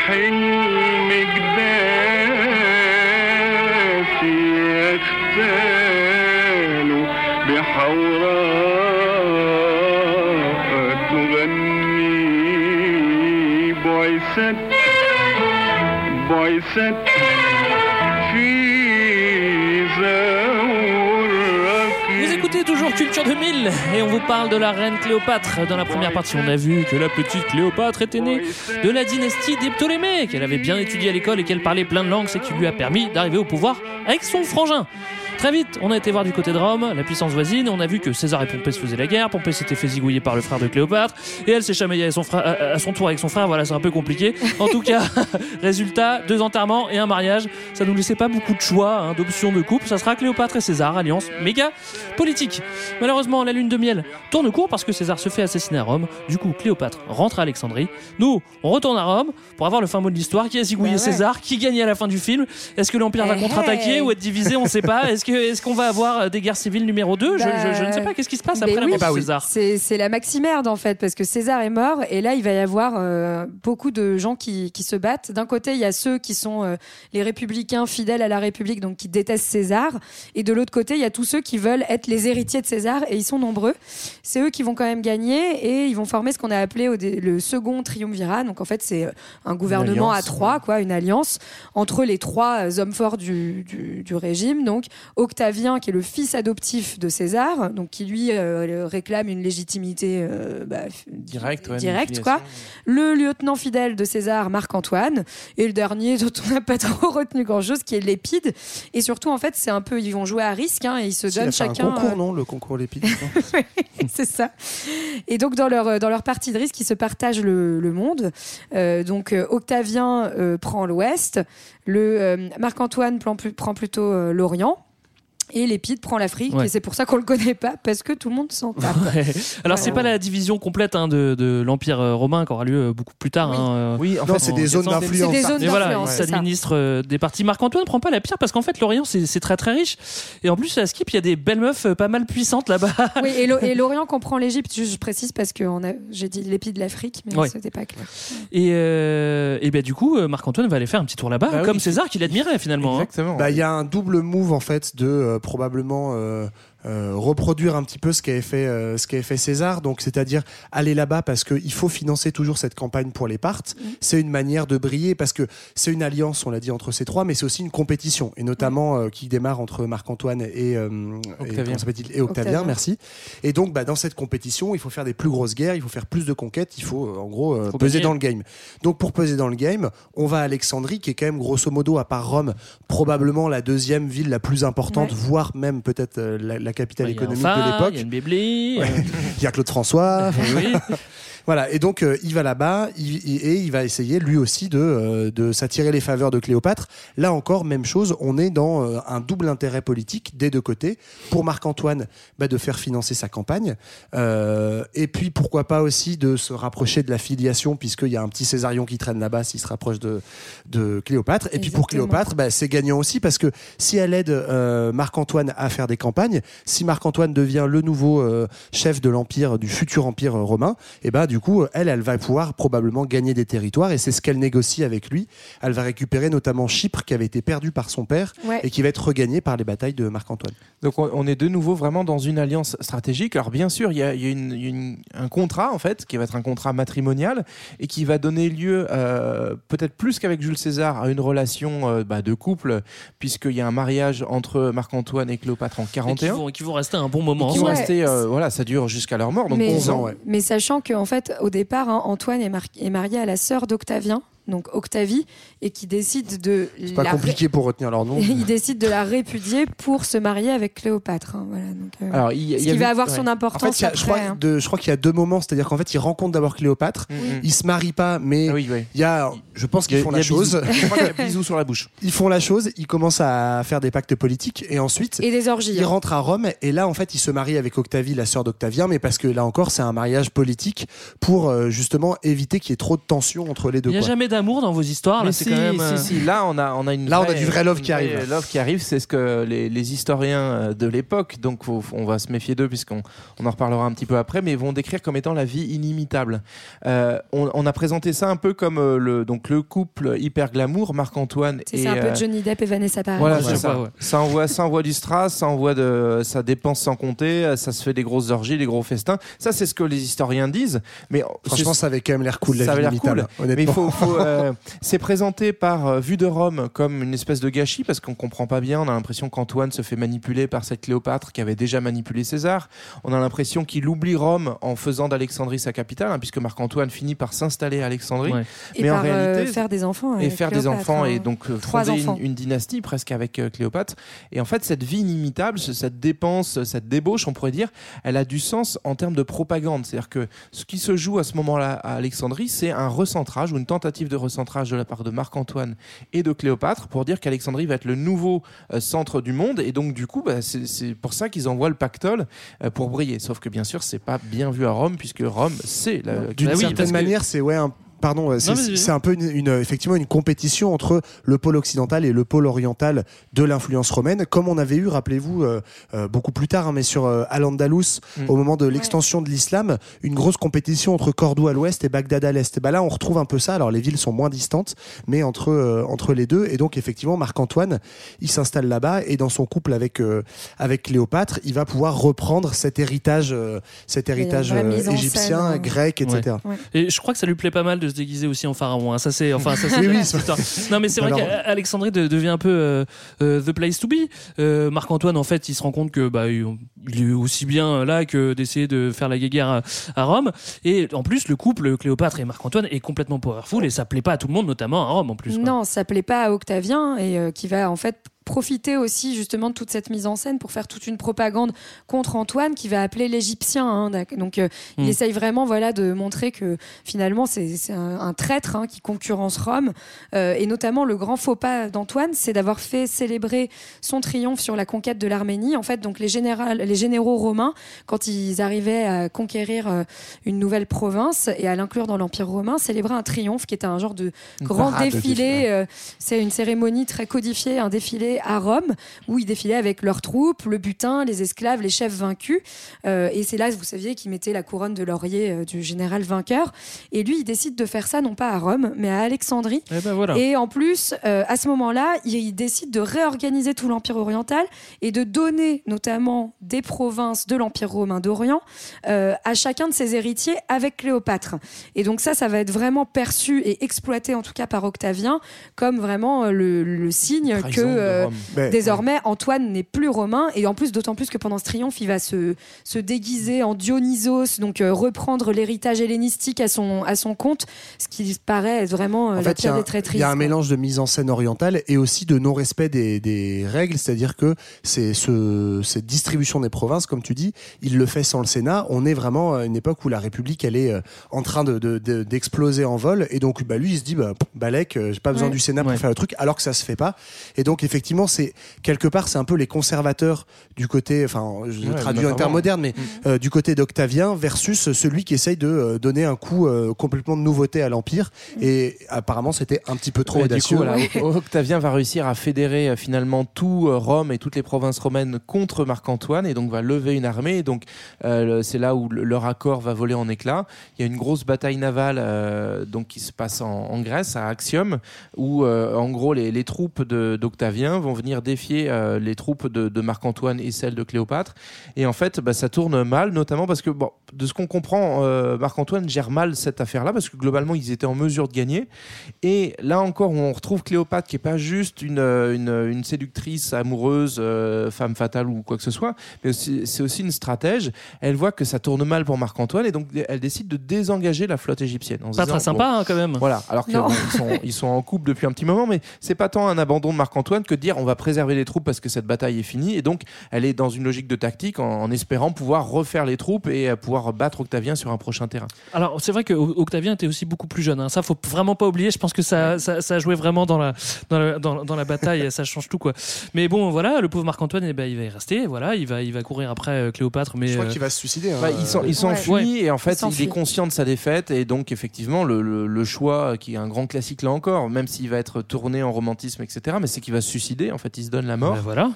حلم جداتي يختالوا بحوراء تغني. بعثت بعثت Culture 2000 et on vous parle de la reine Cléopâtre. Dans la première partie, on a vu que la petite Cléopâtre était née de la dynastie des Ptolémées, qu'elle avait bien étudié à l'école et qu'elle parlait plein de langues, ce qui lui a permis d'arriver au pouvoir avec son frangin. Très vite, on a été voir du côté de Rome, la puissance voisine, et on a vu que César et Pompée se faisaient la guerre. Pompée s'était fait zigouiller par le frère de Cléopâtre, et elle s'est chamaillée à son, frère, à, à son tour avec son frère. Voilà, c'est un peu compliqué. En tout cas, résultat deux enterrements et un mariage. Ça nous laissait pas beaucoup de choix, hein, d'options de couple. Ça sera Cléopâtre et César, alliance méga politique. Malheureusement, la lune de miel tourne court parce que César se fait assassiner à Rome. Du coup, Cléopâtre rentre à Alexandrie. Nous, on retourne à Rome pour avoir le fin mot de l'histoire. Qui a zigouillé Bah ouais. César? Qui gagne à la fin du film? Est-ce que l'Empire va Eh, contre-attaquer hey. ou être divisé? On ne sait pas. Est-ce que est-ce qu'on va avoir euh, des guerres civiles numéro 2 je, je- je ne sais pas. Qu'est-ce qui se passe après la oui, mort de César? C'est c'est la maximerde en fait, parce que César est mort et là il va y avoir euh, beaucoup de gens qui, qui se battent. D'un côté, il y a ceux qui sont euh, les républicains fidèles à la République, donc qui détestent César, et de l'autre côté, il y a tous ceux qui veulent être les héritiers de César et ils sont nombreux. C'est eux qui vont quand même gagner et ils vont former ce qu'on a appelé le second triumvirat. Donc en fait, c'est un gouvernement à alliance, trois, quoi, une alliance entre les trois hommes forts du, du, du régime, donc Octavien, qui est le fils adoptif de César, donc qui lui euh, réclame une légitimité euh, bah, f- Direct, ouais, directe, une quoi. Le lieutenant fidèle de César, Marc-Antoine, et le dernier dont on n'a pas trop retenu grand-chose, qui est Lépide. Et surtout, en fait, c'est un peu, ils vont jouer à risque, hein, et ils se Si, il a donnent fait un chacun. concours, euh, non Le concours Lépide. c'est ça. Et donc dans leur dans leur partie de risque, ils se partagent le, le monde. Euh, donc euh, Octavien euh, prend l'Ouest, le euh, Marc-Antoine prend, plutôt euh, l'Orient. Et Lépide prend l'Afrique, Ouais. et c'est pour ça qu'on le connaît pas, parce que tout le monde s'en tape. Ouais. Alors, c'est Voilà. pas la division complète hein, de, de l'Empire euh, romain qui aura lieu euh, beaucoup plus tard. Oui. hein, euh, Oui, en Non, fait, c'est des zones 400. d'influence. C'est des zones Mais voilà, c'est ça. s'administre euh, des parties. Marc-Antoine prend pas la pire parce qu'en fait, l'Orient, c'est c'est très très riche. Et en plus, à Skip, il y a des belles meufs pas mal puissantes là-bas. Oui, et et l'Orient comprend l'Égypte, je, je précise parce que j'ai dit Lépide de l'Afrique, mais Ouais. c'était pas clair. Et, euh, et ben du coup, euh, Marc-Antoine va aller faire un petit tour là-bas, Bah comme César qui l'admirait finalement. hein. Exactement. Bah, il y a un double move en fait de euh, probablement euh, reproduire un petit peu ce qu'avait fait euh, ce qu'avait fait César. Donc c'est-à-dire aller là-bas parce qu'il faut financer toujours cette campagne pour les parts. C'est une manière de briller parce que c'est une alliance, on l'a dit entre ces trois, mais c'est aussi une compétition et notamment euh, qui démarre entre Marc-Antoine et, euh, et, Octavien. Et Octavien, Octavien. merci. Et donc bah, dans cette compétition, il faut faire des plus grosses guerres, il faut faire plus de conquêtes, il faut en gros euh, Faut peser gagner. dans le game. Donc pour peser dans le game, on va à Alexandrie, qui est quand même grosso modo, à part Rome, probablement la deuxième ville la plus importante, Ouais. voire même peut-être euh, la, la capitale Il y a un économique de Il y a l'époque. une. Ouais. Il y a Claude François. oui. Voilà, et donc euh, il va là-bas il- il- et il va essayer lui aussi de, euh, de s'attirer les faveurs de Cléopâtre. Là encore, même chose, on est dans euh, un double intérêt politique des deux côtés. Pour Marc-Antoine, bah, de faire financer sa campagne. Euh, et puis pourquoi pas aussi de se rapprocher de la filiation, puisqu'il y a un petit Césarion qui traîne là-bas s'il se rapproche de, de Cléopâtre. Et puis pour. Cléopâtre, bah, c'est gagnant aussi parce que si elle aide euh, Marc-Antoine à faire des campagnes, si Marc-Antoine devient le nouveau euh, chef de l'empire, du futur empire romain, et bah du coup, elle, elle va pouvoir probablement gagner des territoires et c'est ce qu'elle négocie avec lui. Elle va récupérer notamment Chypre qui avait été perdu par son père Ouais. et qui va être regagné par les batailles de Marc-Antoine. Donc on, est de nouveau vraiment dans une alliance stratégique. Alors bien sûr, il y a, il y a une- il y a une- un contrat en fait qui va être un contrat matrimonial et qui va donner lieu euh, peut-être plus qu'avec Jules César à une relation euh, bah, de couple puisqu'il y a un mariage entre Marc-Antoine et Cléopâtre en Et qui 41. Vont, qui vont rester un bon moment. qui vont rester, euh, voilà, ça dure jusqu'à leur mort, donc mais, 11 ans. ouais. mais sachant qu'en fait, au départ, hein, Antoine est, mar- est marié à la sœur d'Octavien, donc Octavie, et qui décide de C'est pas compliqué pour retenir leur nom. il décide de la répudier pour se marier avec Cléopâtre. hein, voilà, donc, euh, Alors, il, ce qui va avoir ouais. son En importance fait, il y a- après. je, crois, hein. de- je crois qu'il y a deux moments, c'est-à-dire qu'en fait, il rencontre d'abord Cléopâtre, Mm, mm. il se marie pas, mais Ah oui, il y a, je pense qu'ils font il y la a chose. bisous. Je crois qu'il y a bisous sur la bouche. Ils font la chose, ils commencent à faire des pactes politiques et ensuite Et des orgies. il hein. rentre à Rome et là en fait il se marie avec Octavie, la sœur d'Octavien, mais parce que là encore c'est un mariage politique pour euh, justement éviter qu'il y ait trop de tension entre les deux. Il n'y a quoi. jamais d'amour dans vos histoires. Là, si, c'est quand même. euh, si, si, là on a, on a une Là, on a vraie- du vrai love qui arrive. vraie love qui arrive, c'est ce que les, les historiens euh, de l'époque, donc faut- on va se méfier d'eux puisqu'on on en reparlera un petit peu après, mais vont décrire comme étant la vie inimitable. Euh, on, on a présenté ça un peu comme le, donc le couple hyper glamour, Marc-Antoine C'est et c'est un peu Johnny Depp et Vanessa Paradis. Voilà, Ouais, ça. ouais. Ça envoie, ça envoie du strass, ça envoie de, ça dépense sans compter, ça se fait des grosses orgies, des gros festins. Ça, c'est ce que les historiens disent. Mais Franchement, ça avait quand même l'air cool la ça vie avait l'air inimitable, cool. Mais honnêtement. faut, faut, euh, c'est présenté par euh, vue de Rome comme une espèce de gâchis parce qu'on comprend pas bien. On a l'impression qu'Antoine se fait manipuler par cette Cléopâtre qui avait déjà manipulé César. On a l'impression qu'il oublie Rome en faisant d'Alexandrie sa capitale, hein, puisque Marc-Antoine finit par s'installer à Alexandrie. Ouais. Et Mais en par euh, faire des enfants. et faire des enfants hein. et donc euh, Trois fonder enfants. une, une dynastie presque avec euh, Cléopâtre. Et en fait, cette vie inimitable, ce- cette dépense, cette débauche, on pourrait dire, elle a du sens en termes de propagande. C'est-à-dire que ce qui se joue à ce moment-là à Alexandrie, c'est un recentrage ou une tentative de recentrage de la part de Marc-Antoine et de Cléopâtre pour dire qu'Alexandrie va être le nouveau euh, centre du monde. Et donc, du coup, bah, c'est pour ça qu'ils envoient le pactole euh, pour briller. Sauf que bien sûr, c'est pas bien vu à Rome puisque Rome, c'est la. D'une certaine que- manière, c'est ouais un Pardon, euh, c'est un peu une, une- effectivement une compétition entre le pôle occidental et le pôle oriental de l'influence romaine, comme on avait eu, rappelez-vous, euh, euh, beaucoup plus tard, hein, mais sur euh, Al-Andalus, Mm. au moment de l'extension de l'islam, une grosse compétition entre Cordoue à l'ouest et Bagdad à l'est. Et ben là, on retrouve un peu ça. Alors les villes sont moins distantes, mais entre euh, entre les deux. Et donc effectivement, Marc-Antoine, il s'installe là-bas et dans son couple avec euh, avec Cléopâtre, il va pouvoir reprendre cet héritage, euh, cet héritage euh, égyptien, scène, hein. grec, etc. Ouais. Et je crois que ça lui plaît pas mal de de se déguiser aussi en pharaon. hein. Ça c'est, enfin, ça c'est. Oui, oui, cette histoire. Non, mais c'est vrai Alors- qu'Alexandrie de- devient un peu euh, euh, the place to be. Euh, Marc-Antoine, en fait, il se rend compte que bah, il est aussi bien là que d'essayer de faire la guéguerre à, à Rome. Et en plus, le couple Cléopâtre et Marc-Antoine est complètement powerful et ça plaît pas à tout le monde, notamment à Rome en plus. quoi. Non, ça plaît pas à Octavien et euh, qui va en fait profiter aussi justement de toute cette mise en scène pour faire toute une propagande contre Antoine qui va appeler l'Égyptien. hein, donc euh, il Mm. essaye vraiment voilà de montrer que finalement c'est un, un traître hein, qui concurrence Rome Euh, et notamment le grand faux pas d'Antoine, c'est d'avoir fait célébrer son triomphe sur la conquête de l'Arménie. En fait, donc les, général, les généraux romains, quand ils arrivaient à conquérir euh, une nouvelle province et à l'inclure dans l'Empire romain, célébraient un triomphe qui était un genre de grand défilé. c'est une cérémonie très codifiée, un défilé à Rome où ils défilaient avec leurs troupes, le butin, les esclaves, les chefs vaincus. Euh, et c'est là, vous saviez, qu'ils mettaient la couronne de laurier euh, du général vainqueur. Et lui, il décide de faire ça non pas à Rome, mais à Alexandrie. Eh ben voilà. Et en plus, euh, à ce moment-là, il, il décide de réorganiser tout l'Empire oriental et de donner notamment des provinces de l'Empire romain d'Orient à chacun de ses héritiers avec Cléopâtre. Et donc ça, ça va être vraiment perçu et exploité en tout cas par Octavien comme vraiment le, le signe que Trahison euh. Mais- désormais Antoine n'est plus romain et en plus d'autant plus que pendant ce triomphe, il va se, se déguiser en Dionysos, donc euh, reprendre l'héritage hellénistique à son, à son compte, ce qui paraît être vraiment euh, En la fait, il y, pire a des traîtrises. il y a un quoi. mélange de mise en scène orientale et aussi de non-respect des, des règles, c'est-à-dire que c'est ce, cette distribution des provinces, comme tu dis, il le fait sans le Sénat. On est vraiment à une époque où la République, elle est euh, en train de- de- de- d'exploser en vol, et donc bah, lui, il se dit, bah, Balek, euh, j'ai pas besoin Ouais. du Sénat pour Ouais. faire le truc, alors que ça se fait pas. Et donc effectivement, c'est quelque part, c'est un peu les conservateurs du côté, enfin, je Ouais, traduis en termes modernes, mais euh, du côté d'Octavien versus celui qui essaye de euh, donner un coup euh, complètement de nouveauté à l'Empire. Et apparemment, c'était un petit peu trop Ouais, du audacieux. coup, voilà, Octavien va réussir à fédérer euh, finalement tout euh, Rome et toutes les provinces romaines contre Marc-Antoine et donc va lever une armée. Et donc euh, c'est là où le- leur accord va voler en éclats. Il y a une grosse bataille navale donc qui se passe en, en Grèce à Axium où en gros les, les troupes d'Octavien vont venir défier euh, les troupes de, de Marc-Antoine et celles de Cléopâtre. Et en fait, bah, ça tourne mal, notamment parce que bon, de ce qu'on comprend, euh, Marc-Antoine gère mal cette affaire-là parce que globalement ils étaient en mesure de gagner. Et là encore, on retrouve Cléopâtre qui est pas juste une, euh, une, une séductrice amoureuse, euh, femme fatale ou quoi que ce soit, mais c'est aussi une stratège. Elle voit que ça tourne mal pour Marc-Antoine et donc elle décide de désengager la flotte égyptienne. Pas disant, très sympa hein, quand même. voilà, alors qu'ils sont, ils sont en couple depuis un petit moment, mais c'est pas tant un abandon de Marc-Antoine que de dire on va préserver les troupes parce que cette bataille est finie. Et donc, elle est dans une logique de tactique en, en espérant pouvoir refaire les troupes et euh, pouvoir battre Octavien sur un prochain terrain. Alors c'est vrai que Octavien était aussi beaucoup plus jeune. Hein. Ça faut vraiment pas oublier. Je pense que ça, ça, ça jouait vraiment dans la dans la, dans, dans la bataille. et ça change tout quoi. Mais bon voilà, le pauvre Marc-Antoine, eh ben, il va y rester. Voilà, il va il va courir après euh, Cléopâtre. Mais Je crois euh, qu'il va se suicider. hein. Bah, il s'en- il s'enfuit Ouais. et en fait il, est conscient de sa défaite et donc effectivement le, le- le choix qui est un grand classique là encore même s'il va être tourné en romantisme etc mais c'est qu'il va se suicider en fait il se donne la mort ben.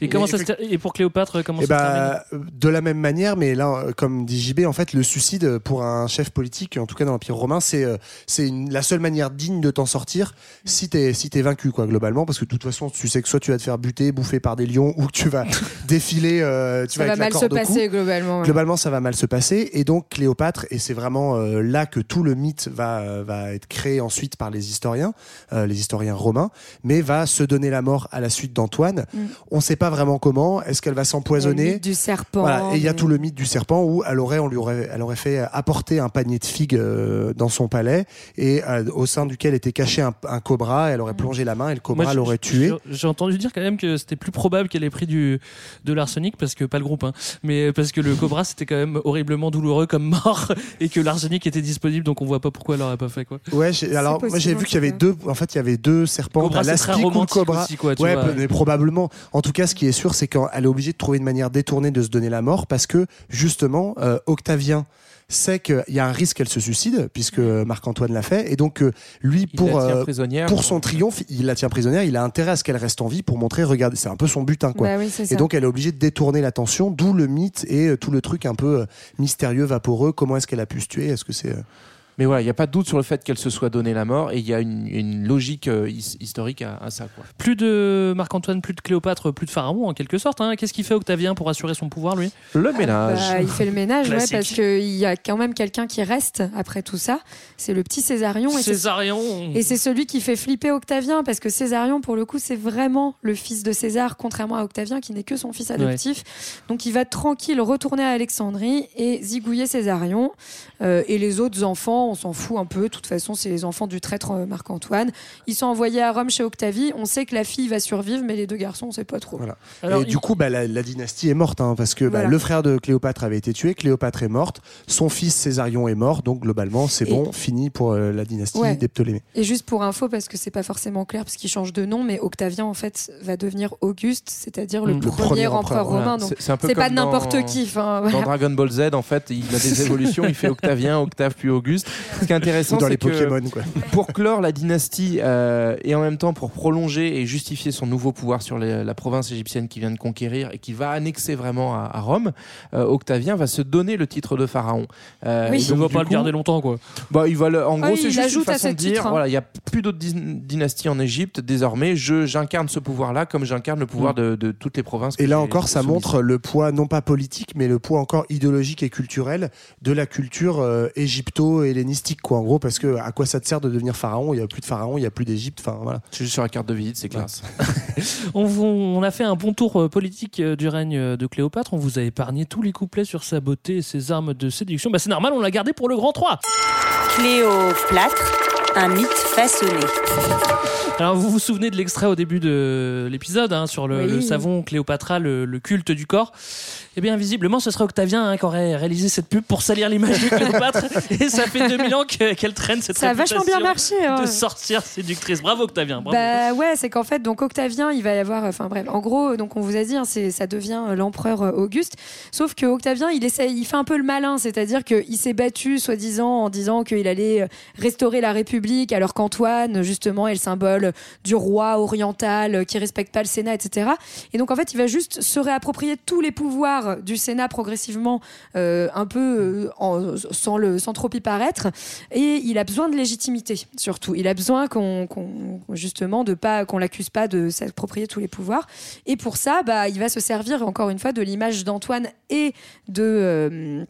Et, Et comment ça se et pour Cléopâtre comment Eh ça se termine bah, de la même manière, mais là, comme dit JB, en fait, le suicide pour un chef politique, en tout cas dans l'Empire romain, c'est euh, c'est la seule manière digne de t'en sortir si t'es si t'es vaincu, quoi, globalement, parce que de toute façon, tu sais que soit tu vas te faire buter, bouffer par des lions, ou que tu vas défiler, euh, tu Ça vas va mal se passer globalement. ouais. Globalement, ça va mal se passer. Et donc, Cléopâtre, et c'est vraiment euh, là que tout le mythe va, va être créé ensuite par les historiens, euh, les historiens romains, mais va se donner la mort à la suite d'Antoine. Mm. On ne sait pas vraiment comment. Est-ce qu'elle va Le s'empoisonner mythe du serpent. voilà. Et il y a tout le mythe du serpent où elle aurait, on lui aurait, elle aurait fait apporter un panier de figues euh, dans son palais et euh, au sein duquel était caché un, un cobra. Elle aurait plongé la main et le cobra l'aurait tué. j'ai- entendu dire quand même que c'était plus probable qu'elle ait pris du de l'arsenic parce que pas le groupe, hein, mais parce que le cobra c'était quand même horriblement douloureux comme mort et que l'arsenic était disponible, donc on voit pas pourquoi elle l'aurait pas fait quoi. Ouais, j'ai- alors moi j'ai vu qu'il y avait deux. En fait, il y avait deux serpents. Cobra, romantique cobra. aussi, quoi, tu ouais, vois. mais probablement. En tout cas, ce qui est sûr, c'est qu'elle est obligée de trouver une manière détournée de se donner la mort parce que justement, euh, Octavien sait qu'il y a un risque qu'elle se suicide puisque Marc-Antoine l'a fait et donc euh, lui il pour euh, pour son triomphe, il la tient prisonnière. Il a intérêt à ce qu'elle reste en vie pour montrer, regardez, c'est un peu son but, hein, quoi. Bah oui, Et ça. donc elle est obligée de détourner l'attention, d'où le mythe et tout le truc un peu mystérieux, vaporeux. Comment est-ce qu'elle a pu se tuer Est-ce que c'est euh, Mais voilà, il n'y a pas de doute sur le fait qu'elle se soit donné la mort et il y a une, une logique euh, his- historique à, à ça. Quoi. Plus de Marc-Antoine, plus de Cléopâtre, plus de Pharaon en quelque sorte. hein. Qu'est-ce qu'il fait Octavien pour assurer son pouvoir lui? Le ménage. Bah, il fait le ménage, ouais, parce qu'il y a quand même quelqu'un qui reste après tout ça. C'est le petit Césarion. et c'est- Césarion. Et c'est celui qui fait flipper Octavien, parce que Césarion, pour le coup, c'est vraiment le fils de César, contrairement à Octavien, qui n'est que son fils adoptif. Donc il va tranquille retourner à Alexandrie et zigouiller Césarion. Euh, et les autres enfants, on s'en fout un peu. De toute façon, c'est les enfants du traître euh, Marc-Antoine. Ils sont envoyés à Rome chez Octavie. On sait que la fille va survivre, mais les deux garçons, on sait pas trop. Voilà. Alors, et du coup, bah, la, la dynastie est morte, hein, parce que bah, Voilà. le frère de Cléopâtre avait été tué, Cléopâtre est morte, son fils Césarion est mort, donc globalement, c'est Et- bon, fini pour euh, la dynastie Ouais. des Ptolémées. Et juste pour info, parce que c'est pas forcément clair, parce qu'il change de nom, mais Octavien, en fait, va devenir Auguste, c'est-à-dire le, Le premier, premier empereur empereur, romain. Voilà. Donc C'est- pas n'importe dans- qui. Enfin, Dans. Dragon Ball Z, en fait, il a des évolutions. il fait Octavien, Octave, puis Auguste. Ce qui est intéressant, dans les que Pokémon, quoi. pour clore la dynastie euh, et en même temps pour prolonger et justifier son nouveau pouvoir sur les- la province égyptienne qu'il vient de conquérir et qui va annexer vraiment à, à Rome, euh, Octavien va se donner le titre de pharaon. Euh, Oui. il ne va pas le garder longtemps quoi. Bah, il va le- en Ah gros, oui, c'est il juste une ajoute à façon de dire, titre, hein. voilà, il y a plus d'autres dyn- dynasties en Égypte. Désormais, je j'incarne ce pouvoir-là comme j'incarne le pouvoir de, de toutes les provinces. Et là encore, ça montre le poids, non pas politique, mais le poids encore idéologique et culturel de la culture euh, égypto-hellénistique, quoi, en gros, parce que à quoi ça te sert de devenir pharaon? Il y a plus de pharaon, il y a plus d'Égypte, enfin voilà. C'est juste sur la carte de visite, c'est classe. On, vous- on a fait un bon tour euh, politique euh, du règne euh, de Cléopâtre. On vous a épargné tous les couplets sur sa beauté et ses armes de séduction. Bah, c'est normal, on l'a gardé pour le grand 3. Cléopâtre, un mythe façonné. Alors, vous vous souvenez de l'extrait au début de l'épisode hein, sur le, Oui. le savon Cléopatra, le, le culte du corps. Eh bien, visiblement, ce serait Octavien hein, qui aurait réalisé cette pub pour salir l'image de Cléopâtre. et ça fait 2000 ans que- qu'elle traîne cette Ça a vachement bien marché. hein. De sorcière séductrice. Bravo, Octavien. Bravo. Bah ouais, c'est qu'en fait, donc Octavien, il va y avoir, enfin bref, en gros, donc on vous a dit, hein, c'est, ça devient euh, l'empereur euh, Auguste. Sauf que Octavien, il essaie, il fait un peu le malin, c'est-à-dire qu'il s'est battu, soi-disant, en disant qu'il allait euh, restaurer la République, alors qu'Antoine, justement, est le symbole du roi oriental euh, qui respecte pas le Sénat, etc. Et donc en fait, il va juste se réapproprier tous les pouvoirs du Sénat progressivement, euh, un peu euh, sans le, sans trop y paraître. Et il a besoin de légitimité, surtout. Il a besoin qu'on, qu'on- justement, de pas, qu'on l'accuse pas de s'approprier tous les pouvoirs. Et pour ça, bah, il va se servir encore une fois de l'image d'Antoine et de.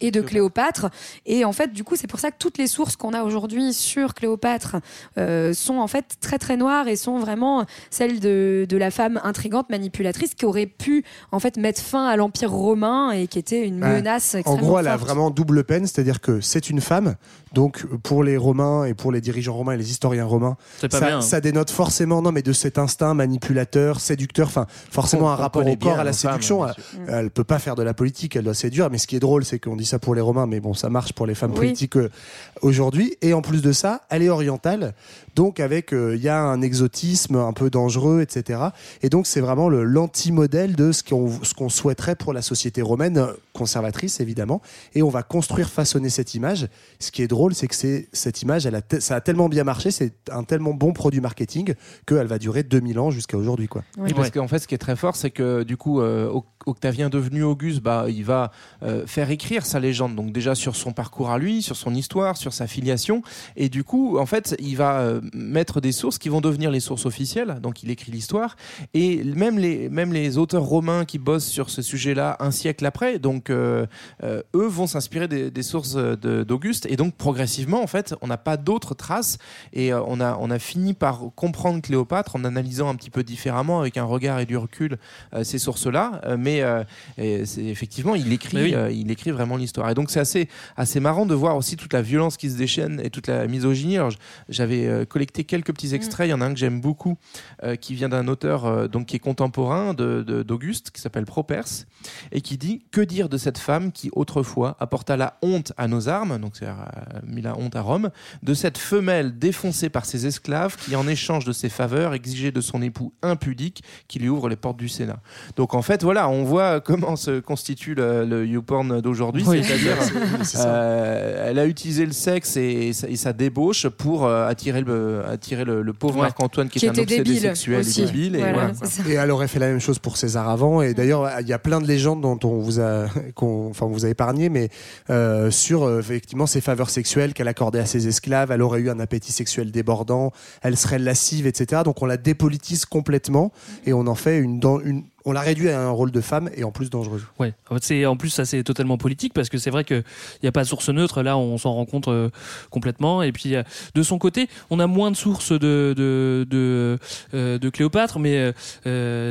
Et de Cléopâtre. Et en fait, du coup, c'est pour ça que toutes les sources qu'on a aujourd'hui sur Cléopâtre euh, sont en fait très très noires et sont vraiment celles de, de la femme intrigante, manipulatrice, qui aurait pu en fait mettre fin à l'Empire romain et qui était une Ouais. menace En gros, elle a vraiment double peine, c'est-à-dire que c'est une femme, donc pour les Romains et pour les dirigeants romains et les historiens romains, C'est pas ça, bien. hein. ça dénote forcément, non, mais de cet instinct manipulateur, séducteur, enfin, forcément un rapport au corps, à la séduction. Elle, elle peut pas faire de la politique, elle doit séduire. Mais ce qui est drôle, c'est qu'on dit ça pour les Romains, mais bon, ça marche pour les femmes Oui. politiques euh, aujourd'hui. Et en plus de ça, elle est orientale, donc avec, euh, il y a un exotisme un peu dangereux, etc. Et donc, c'est vraiment le- l'anti-modèle de ce qu'on ce qu'on souhaiterait pour la société romaine, conservatrice évidemment. Et on va construire, façonner cette image. Ce qui est drôle, c'est que c'est cette image, elle a ça a tellement bien marché, c'est un tellement bon produit marketing qu'elle va durer 2000 ans jusqu'à aujourd'hui, quoi. Oui. Parce Ouais. qu'en fait, ce qui est très fort, c'est que du coup, euh, Oc- Octavien devenu Auguste, bah, il va euh, faire écrire sa légende. Donc déjà sur son parcours à lui, sur son histoire, sur sa filiation, et du coup, en fait, il va euh, mettre des sources qui vont devenir les sources officielles. Donc il écrit l'histoire, et même les même les auteurs romains qui bossent sur ce sujet-là un siècle après, donc euh, euh, eux vont s'inspirer des, des sources de- d'Auguste, et donc progressivement, en fait, on n'a pas d'autres traces, et euh, on a on a fini par comprendre Cléopâtre en analysant un petit peu différemment avec un regard et du recul ces sources-là, mais effectivement il écrit, oui. il écrit vraiment l'histoire. Et donc c'est assez assez marrant de voir aussi toute la violence qui se déchaîne et toute la misogynie. Alors j'avais collecté quelques petits extraits. Il y en a un que j'aime beaucoup, euh, qui vient d'un auteur euh, donc qui est contemporain de- de- d'Auguste, qui s'appelle Properce, et qui dit que dire de cette femme qui autrefois apporta la honte à nos armes, donc c'est euh, mis la honte à Rome, de cette femelle défoncée par ses esclaves qui en échange de ses faveurs exigeait de son époux impudique qui lui ouvre les portes du Sénat. Donc en fait voilà, on voit comment se constitue le, le YouPorn d'aujourd'hui. Oui. C'est-à-dire, euh, elle a utilisé le sexe et, sa- et sa débauche pour attirer le, attirer le, le pauvre Ouais. Marc-Antoine qui, Qui est un était obsédé débile sexuel aussi. et débile. Et Voilà, voilà. c'est ça. Et elle aurait fait la même chose pour César avant. Et d'ailleurs, il y a plein de légendes dont on vous a, qu'on- enfin, on vous a épargné, mais euh, sur euh, effectivement ses faveurs sexuelles qu'elle accordait à ses esclaves. Elle aurait eu un appétit sexuel débordant. Elle serait lascive, etc. Donc on la dépolitise complètement et on en fait une, une, on l'a réduit à un rôle de femme et en plus dangereuse. Ouais, en fait, c'est en plus ça c'est totalement politique parce que c'est vrai que il y a pas de source neutre là, on s'en rend compte euh, complètement. Et puis euh, de son côté, on a moins de sources de de de, euh, de Cléopâtre, mais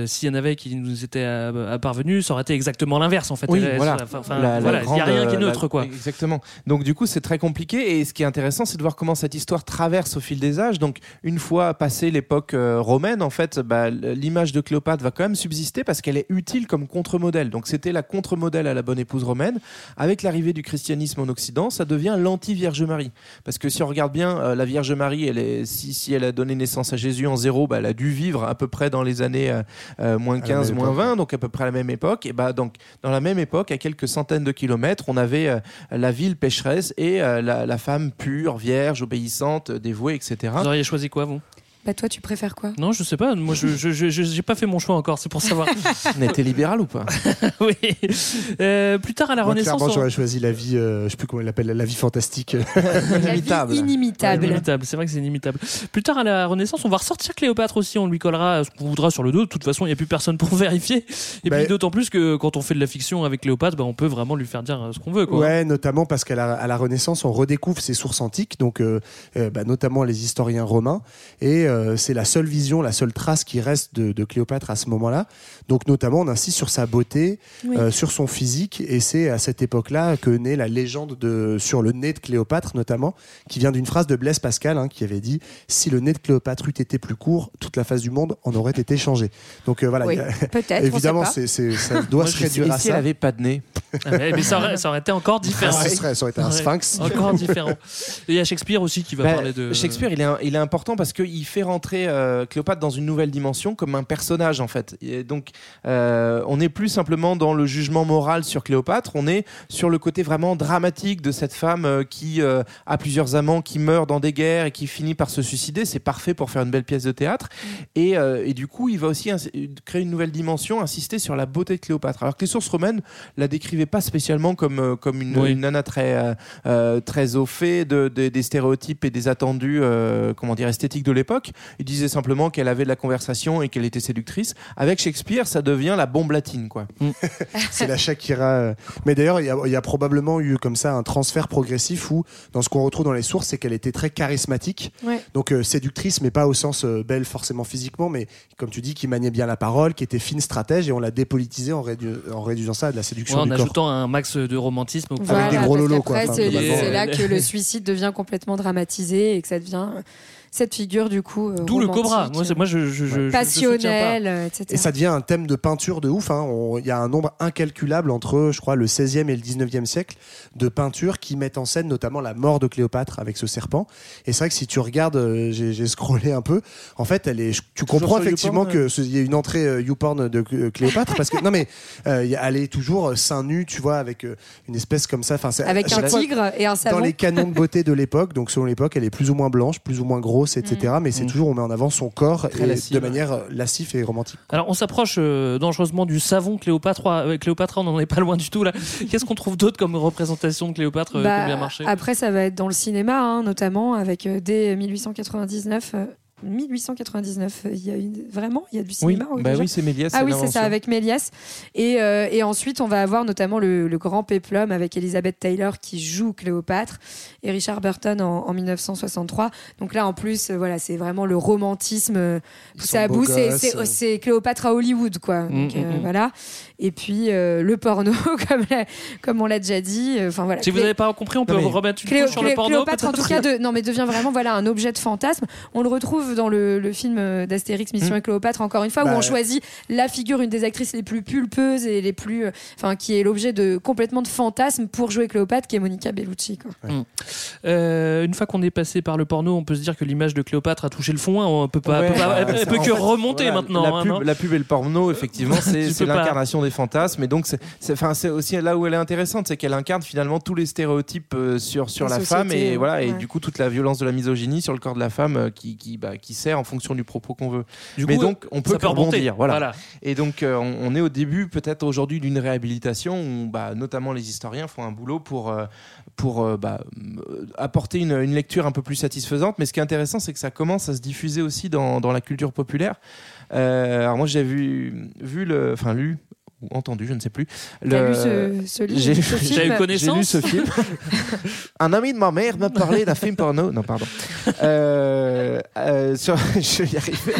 s'il y en avait qui nous étaient apparvenus, ça aurait été exactement l'inverse en fait. Oui, Elle- voilà. il y grande, a rien qui est neutre la- quoi. Exactement. Donc du coup, c'est très compliqué. Et ce qui est intéressant, c'est de voir comment cette histoire traverse au fil des âges. Donc une fois passé l'époque euh, romaine, en fait, bah, l'image de Cléopâtre va quand même subsister parce qu'elle est utile comme contre-modèle. Donc c'était la contre-modèle à la bonne épouse romaine. Avec l'arrivée du christianisme en Occident, ça devient l'anti-Vierge Marie. Parce que si on regarde bien, euh, la Vierge Marie, elle est, si, si elle a donné naissance à Jésus en zéro, bah, elle a dû vivre à peu près dans les années euh, euh, moins À la 15, même moins époque. 20, donc à peu près à la même époque. Et bah, donc, dans la même époque, à quelques centaines de kilomètres, on avait euh, la ville pécheresse et euh, la, la femme pure, vierge, obéissante, dévouée, etc. Vous auriez choisi quoi vous? Bah toi, tu préfères quoi? Non, je sais pas. Moi, je j'ai pas fait mon choix encore. C'est pour savoir. On était libéral ou pas? Oui. Euh, plus tard à la Moi, Renaissance. clairement, on- j'aurais choisi la vie, euh, je sais plus comment elle l'appelle, la vie fantastique. Inimitable. Inimitable. Inimitable, c'est vrai que c'est inimitable. Plus tard à la Renaissance, on va ressortir Cléopâtre aussi, on lui collera ce qu'on voudra sur le dos. De toute façon, il n'y a plus personne pour vérifier. Et Bah, puis d'autant plus que quand on fait de la fiction avec Cléopâtre, bah, on peut vraiment lui faire dire euh, ce qu'on veut. Quoi. Ouais, notamment parce qu'à la, à la Renaissance, on redécouvre ses sources antiques, donc euh, euh, bah, notamment les historiens romains, et euh, c'est la seule vision, la seule trace qui reste de, de Cléopâtre à ce moment-là. Donc notamment, on insiste sur sa beauté, Oui. euh, sur son physique, et c'est à cette époque-là que naît la légende de sur le nez de Cléopâtre, notamment, qui vient d'une phrase de Blaise Pascal, hein, qui avait dit si le nez de Cléopâtre eût été plus court, toute la face du monde en aurait été changée. Donc euh, voilà, Oui, a- peut-être. évidemment, c'est, ça doit Moi, se réduire à si ça. elle avait pas de nez Ah ouais, mais ça aurait, ça aurait été encore différent. Ah, ce serait- ça aurait été un sphinx. Encore différent. Et il y a Shakespeare aussi qui va Bah, parler de. Shakespeare, il est, un- il est important parce qu'il fait rentrer euh, Cléopâtre dans une nouvelle dimension comme un personnage en fait. Et donc, euh, on n'est plus simplement dans le jugement moral sur Cléopâtre, on est sur le côté vraiment dramatique de cette femme euh, qui euh, a plusieurs amants, qui meurt dans des guerres et qui finit par se suicider. C'est parfait pour faire une belle pièce de théâtre. Et, euh, et du coup, il va aussi créer une nouvelle dimension, insister sur la beauté de Cléopâtre. Alors que les sources romaines la décrivaient pas spécialement comme, euh, comme une, Oui. une nana très, très au fait de, de- des stéréotypes et des attendus euh, comment dire, esthétiques de l'époque. Ils disaient simplement qu'elle avait de la conversation et qu'elle était séductrice. Avec Shakespeare, ça devient la bombe latine. Quoi. C'est la Shakira. euh. Mais d'ailleurs, il y, a- il y a probablement eu comme ça un transfert progressif où, dans ce qu'on retrouve dans les sources, c'est qu'elle était très charismatique. Ouais. Donc euh, séductrice, mais pas au sens euh, belle forcément physiquement, mais comme tu dis, qui maniait bien la parole, qui était fine stratège, et on l'a dépolitisé en, rédu- en réduisant ça à de la séduction Ouais, en du corps. ajoutant un max de romantisme. au- Voilà, des gros lolos, quoi. C'est Enfin, globalement, c'est là que le suicide devient complètement dramatisé et que ça devient cette figure du coup. euh, D'où le cobra. Moi, c'est- moi je, je, je- je- je passionnel, euh, etc. Et ça devient un thème de peinture de ouf. hein. Il y a un nombre incalculable entre, je crois, le 16e et le 19e siècle de peintures qui mettent en scène notamment la mort de Cléopâtre avec ce serpent. Et c'est vrai que si tu regardes, euh, j'ai scrollé un peu, en fait, elle est, tu Toujours comprends effectivement YouPorn, qu'il y a une entrée euh, YouPorn de Cléopâtre parce que, non mais, euh, elle est toujours seins nus, tu vois, avec euh, une espèce comme ça. Enfin, Avec un fois, tigre et un savon. dans les canons de beauté de l'époque, donc selon l'époque, elle est plus ou moins blanche, plus ou moins grosse, etc. Mais c'est Mm. toujours, on met en avant son corps et de manière euh, lascive et romantique. Alors, on s'approche euh, dangereusement du savon Cléopâtre. Euh, Cléopâtre, on n'en est pas loin du tout là. Qu'est-ce qu'on trouve d'autre comme représentation de Cléopâtre euh, qui Bah, a bien marché? Après, ça va être dans le cinéma, hein, notamment avec euh, dès 1899. Euh, 1899, euh, il y a une... vraiment, il y a du Oui, cinéma. bah oui c'est Méliès. Ah oui, c'est ça, avec Méliès. Et, euh, et ensuite, on va avoir notamment le, le grand péplum avec Elizabeth Taylor qui joue Cléopâtre et Richard Burton en, en 1963. Donc là, en plus, euh, voilà, c'est vraiment le romantisme poussé à bout. C'est- Cléopâtre à Hollywood, quoi. Donc, Mm, mm, euh, mm. voilà. Et puis euh, le porno, comme, la- comme on l'a déjà dit. Enfin voilà. Si vous Clé- n'avez pas compris, on peut Non, mais- remettre une couche sur le Clé- porno. Cléopâtre, en tout cas, de, non, mais devient vraiment voilà un objet de fantasme. On le retrouve retrouve dans le, le film euh, d'Astérix Mission Mm. et Cléopâtre encore une fois où Bah, on choisit la figure une des actrices les plus pulpeuses et les plus euh, enfin qui est l'objet de complètement de fantasmes pour jouer Cléopâtre qui est Monica Bellucci quoi. Mm. Euh, une fois qu'on est passé par le porno, on peut se dire que l'image de Cléopâtre a touché le fond. hein, on peut pas, Ouais, peut pas- elle, bah, elle peut que fait, remonter voilà, maintenant. La hein, pub, la pub et le porno, effectivement, c'est l'incarnation des fantasmes. Et donc, c'est- c'est enfin, c'est aussi là où elle est intéressante, c'est qu'elle incarne finalement tous les stéréotypes euh, sur, sur La la société, femme et, ouais. voilà, et Ouais. du coup, toute la violence de la misogynie sur le corps de la femme euh, qui, qui, bah, qui sert en fonction du propos qu'on veut. Du Mais coup, donc, on peut peut rebondir. Voilà. Voilà. Et donc, euh, on, on est au début, peut-être aujourd'hui, d'une réhabilitation où bah, notamment les historiens font un boulot pour, euh, pour euh, bah, apporter une, une lecture un peu plus satisfaisante. Mais ce qui est intéressant, c'est que ça commence à se diffuser aussi dans, dans la culture populaire. Alors moi, j'ai vu, vu le, enfin lu ou entendu, je ne sais plus. T'as lu ce- ce livre, J'ai eu connaissance J'ai lu ce film. un ami de ma mère m'a parlé d'un film porno. Non, pardon. Euh, euh, sur- je vais y arriver.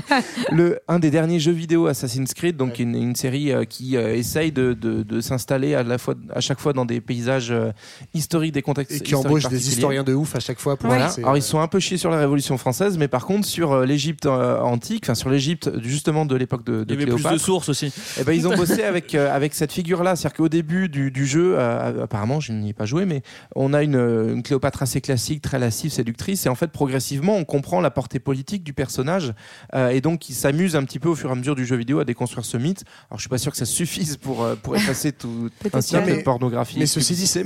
Le, un des derniers jeux vidéo Assassin's Creed, donc une, une série euh, qui euh, essaye de, de- de s'installer à la fois, à chaque fois dans des paysages euh, historiques, des contextes Et qui embauche des historiens de ouf à chaque fois pour Voilà. Alors euh, ils sont un peu chiés sur la Révolution française, mais par contre sur euh, l'Égypte euh, antique, enfin sur l'Égypte justement de l'époque de, de Il y avait plus de sources aussi. Eh ben, ils ont bossé avec, euh, avec cette figure-là. C'est-à-dire qu'au début du, du jeu, euh, apparemment, je n'y ai pas joué, mais on a une, euh, une Cléopâtre assez classique, très lascive, séductrice. Et en fait, progressivement, on comprend la portée politique du personnage. euh, et donc, il s'amuse un petit peu au fur et à mesure du jeu vidéo à déconstruire ce mythe. Alors, je suis pas sûr que ça suffise pour, euh, pour effacer tout un siècle de pornographie. Mais ceci dit, c'est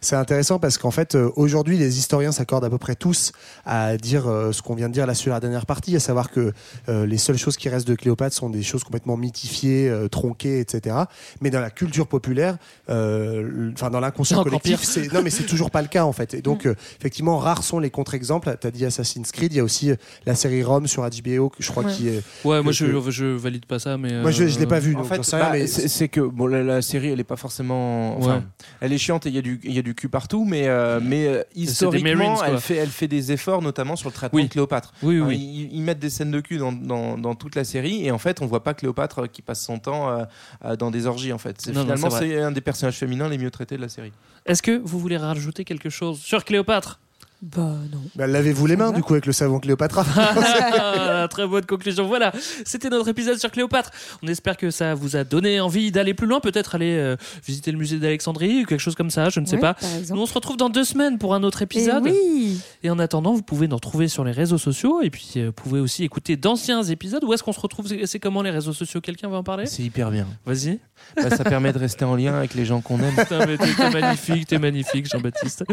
c'est intéressant parce qu'en fait, euh, aujourd'hui, les historiens s'accordent à peu près tous à dire euh, ce qu'on vient de dire là sur la dernière partie, à savoir que euh, les seules choses qui restent de Cléopâtre sont des choses complètement mythifiées, euh, tronquées, etc. Mais dans la culture populaire, euh, enfin dans l'inconscient collectif, c'est non, mais c'est toujours pas le cas en fait. Et donc, euh, effectivement, rares sont les contre-exemples. T'as dit Assassin's Creed, il y a aussi euh, la série Rome sur HBO, que je crois Ouais. qui est. Ouais, moi que- je, je valide pas ça, mais. Moi, je, je l'ai pas vu, En donc fait, bah, mais c'est que bon, la, la série, elle est pas forcément. Enfin, Ouais. elle est chiante et il y a du, il y a du cul partout, mais euh, euh, historiquement, Marines, elle fait, elle fait des efforts, notamment sur le traitement Oui. de Cléopâtre. Oui, oui. Ils, ils mettent des scènes de cul dans, dans, dans toute la série et en fait, on voit pas Cléopâtre qui passe son temps euh, euh, dans des orgies. En fait, C'est- Non, non, finalement, c'est un des personnages féminins les mieux traités de la série. Est-ce que vous voulez rajouter quelque chose sur Cléopâtre? Bah non. bah, lavez-vous les mains du coup avec le savon Cléopâtre. Ah, Très bonne conclusion. Voilà, c'était notre épisode sur Cléopâtre. On espère que ça vous a donné envie d'aller plus loin, peut-être aller euh, visiter le musée d'Alexandrie ou quelque chose comme ça, je ne sais Ouais, pas. Nous, on se retrouve dans deux semaines pour un autre Et épisode. oui. Et en attendant, vous pouvez nous retrouver sur les réseaux sociaux et puis euh, vous pouvez aussi écouter d'anciens épisodes. Où est-ce qu'on se retrouve? C'est- C'est comment les réseaux sociaux? Quelqu'un va en parler? C'est hyper bien. Vas-y. Bah, ça permet de rester en lien avec les gens qu'on aime. Putain, mais T'es t'es magnifique, t'es magnifique, Jean-Baptiste.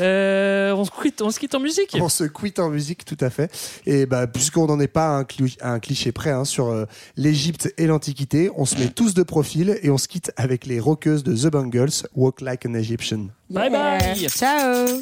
Euh, on, se quitte, on se quitte en musique. On se quitte en musique, tout à fait. Et bah, puisqu'on n'en est pas à un, cli- à un cliché près hein, sur euh, l'Égypte et l'Antiquité, on se met tous de profil et on se quitte avec les rockeuses de The Bangles, Walk Like an Egyptian. Bye bye. Ciao.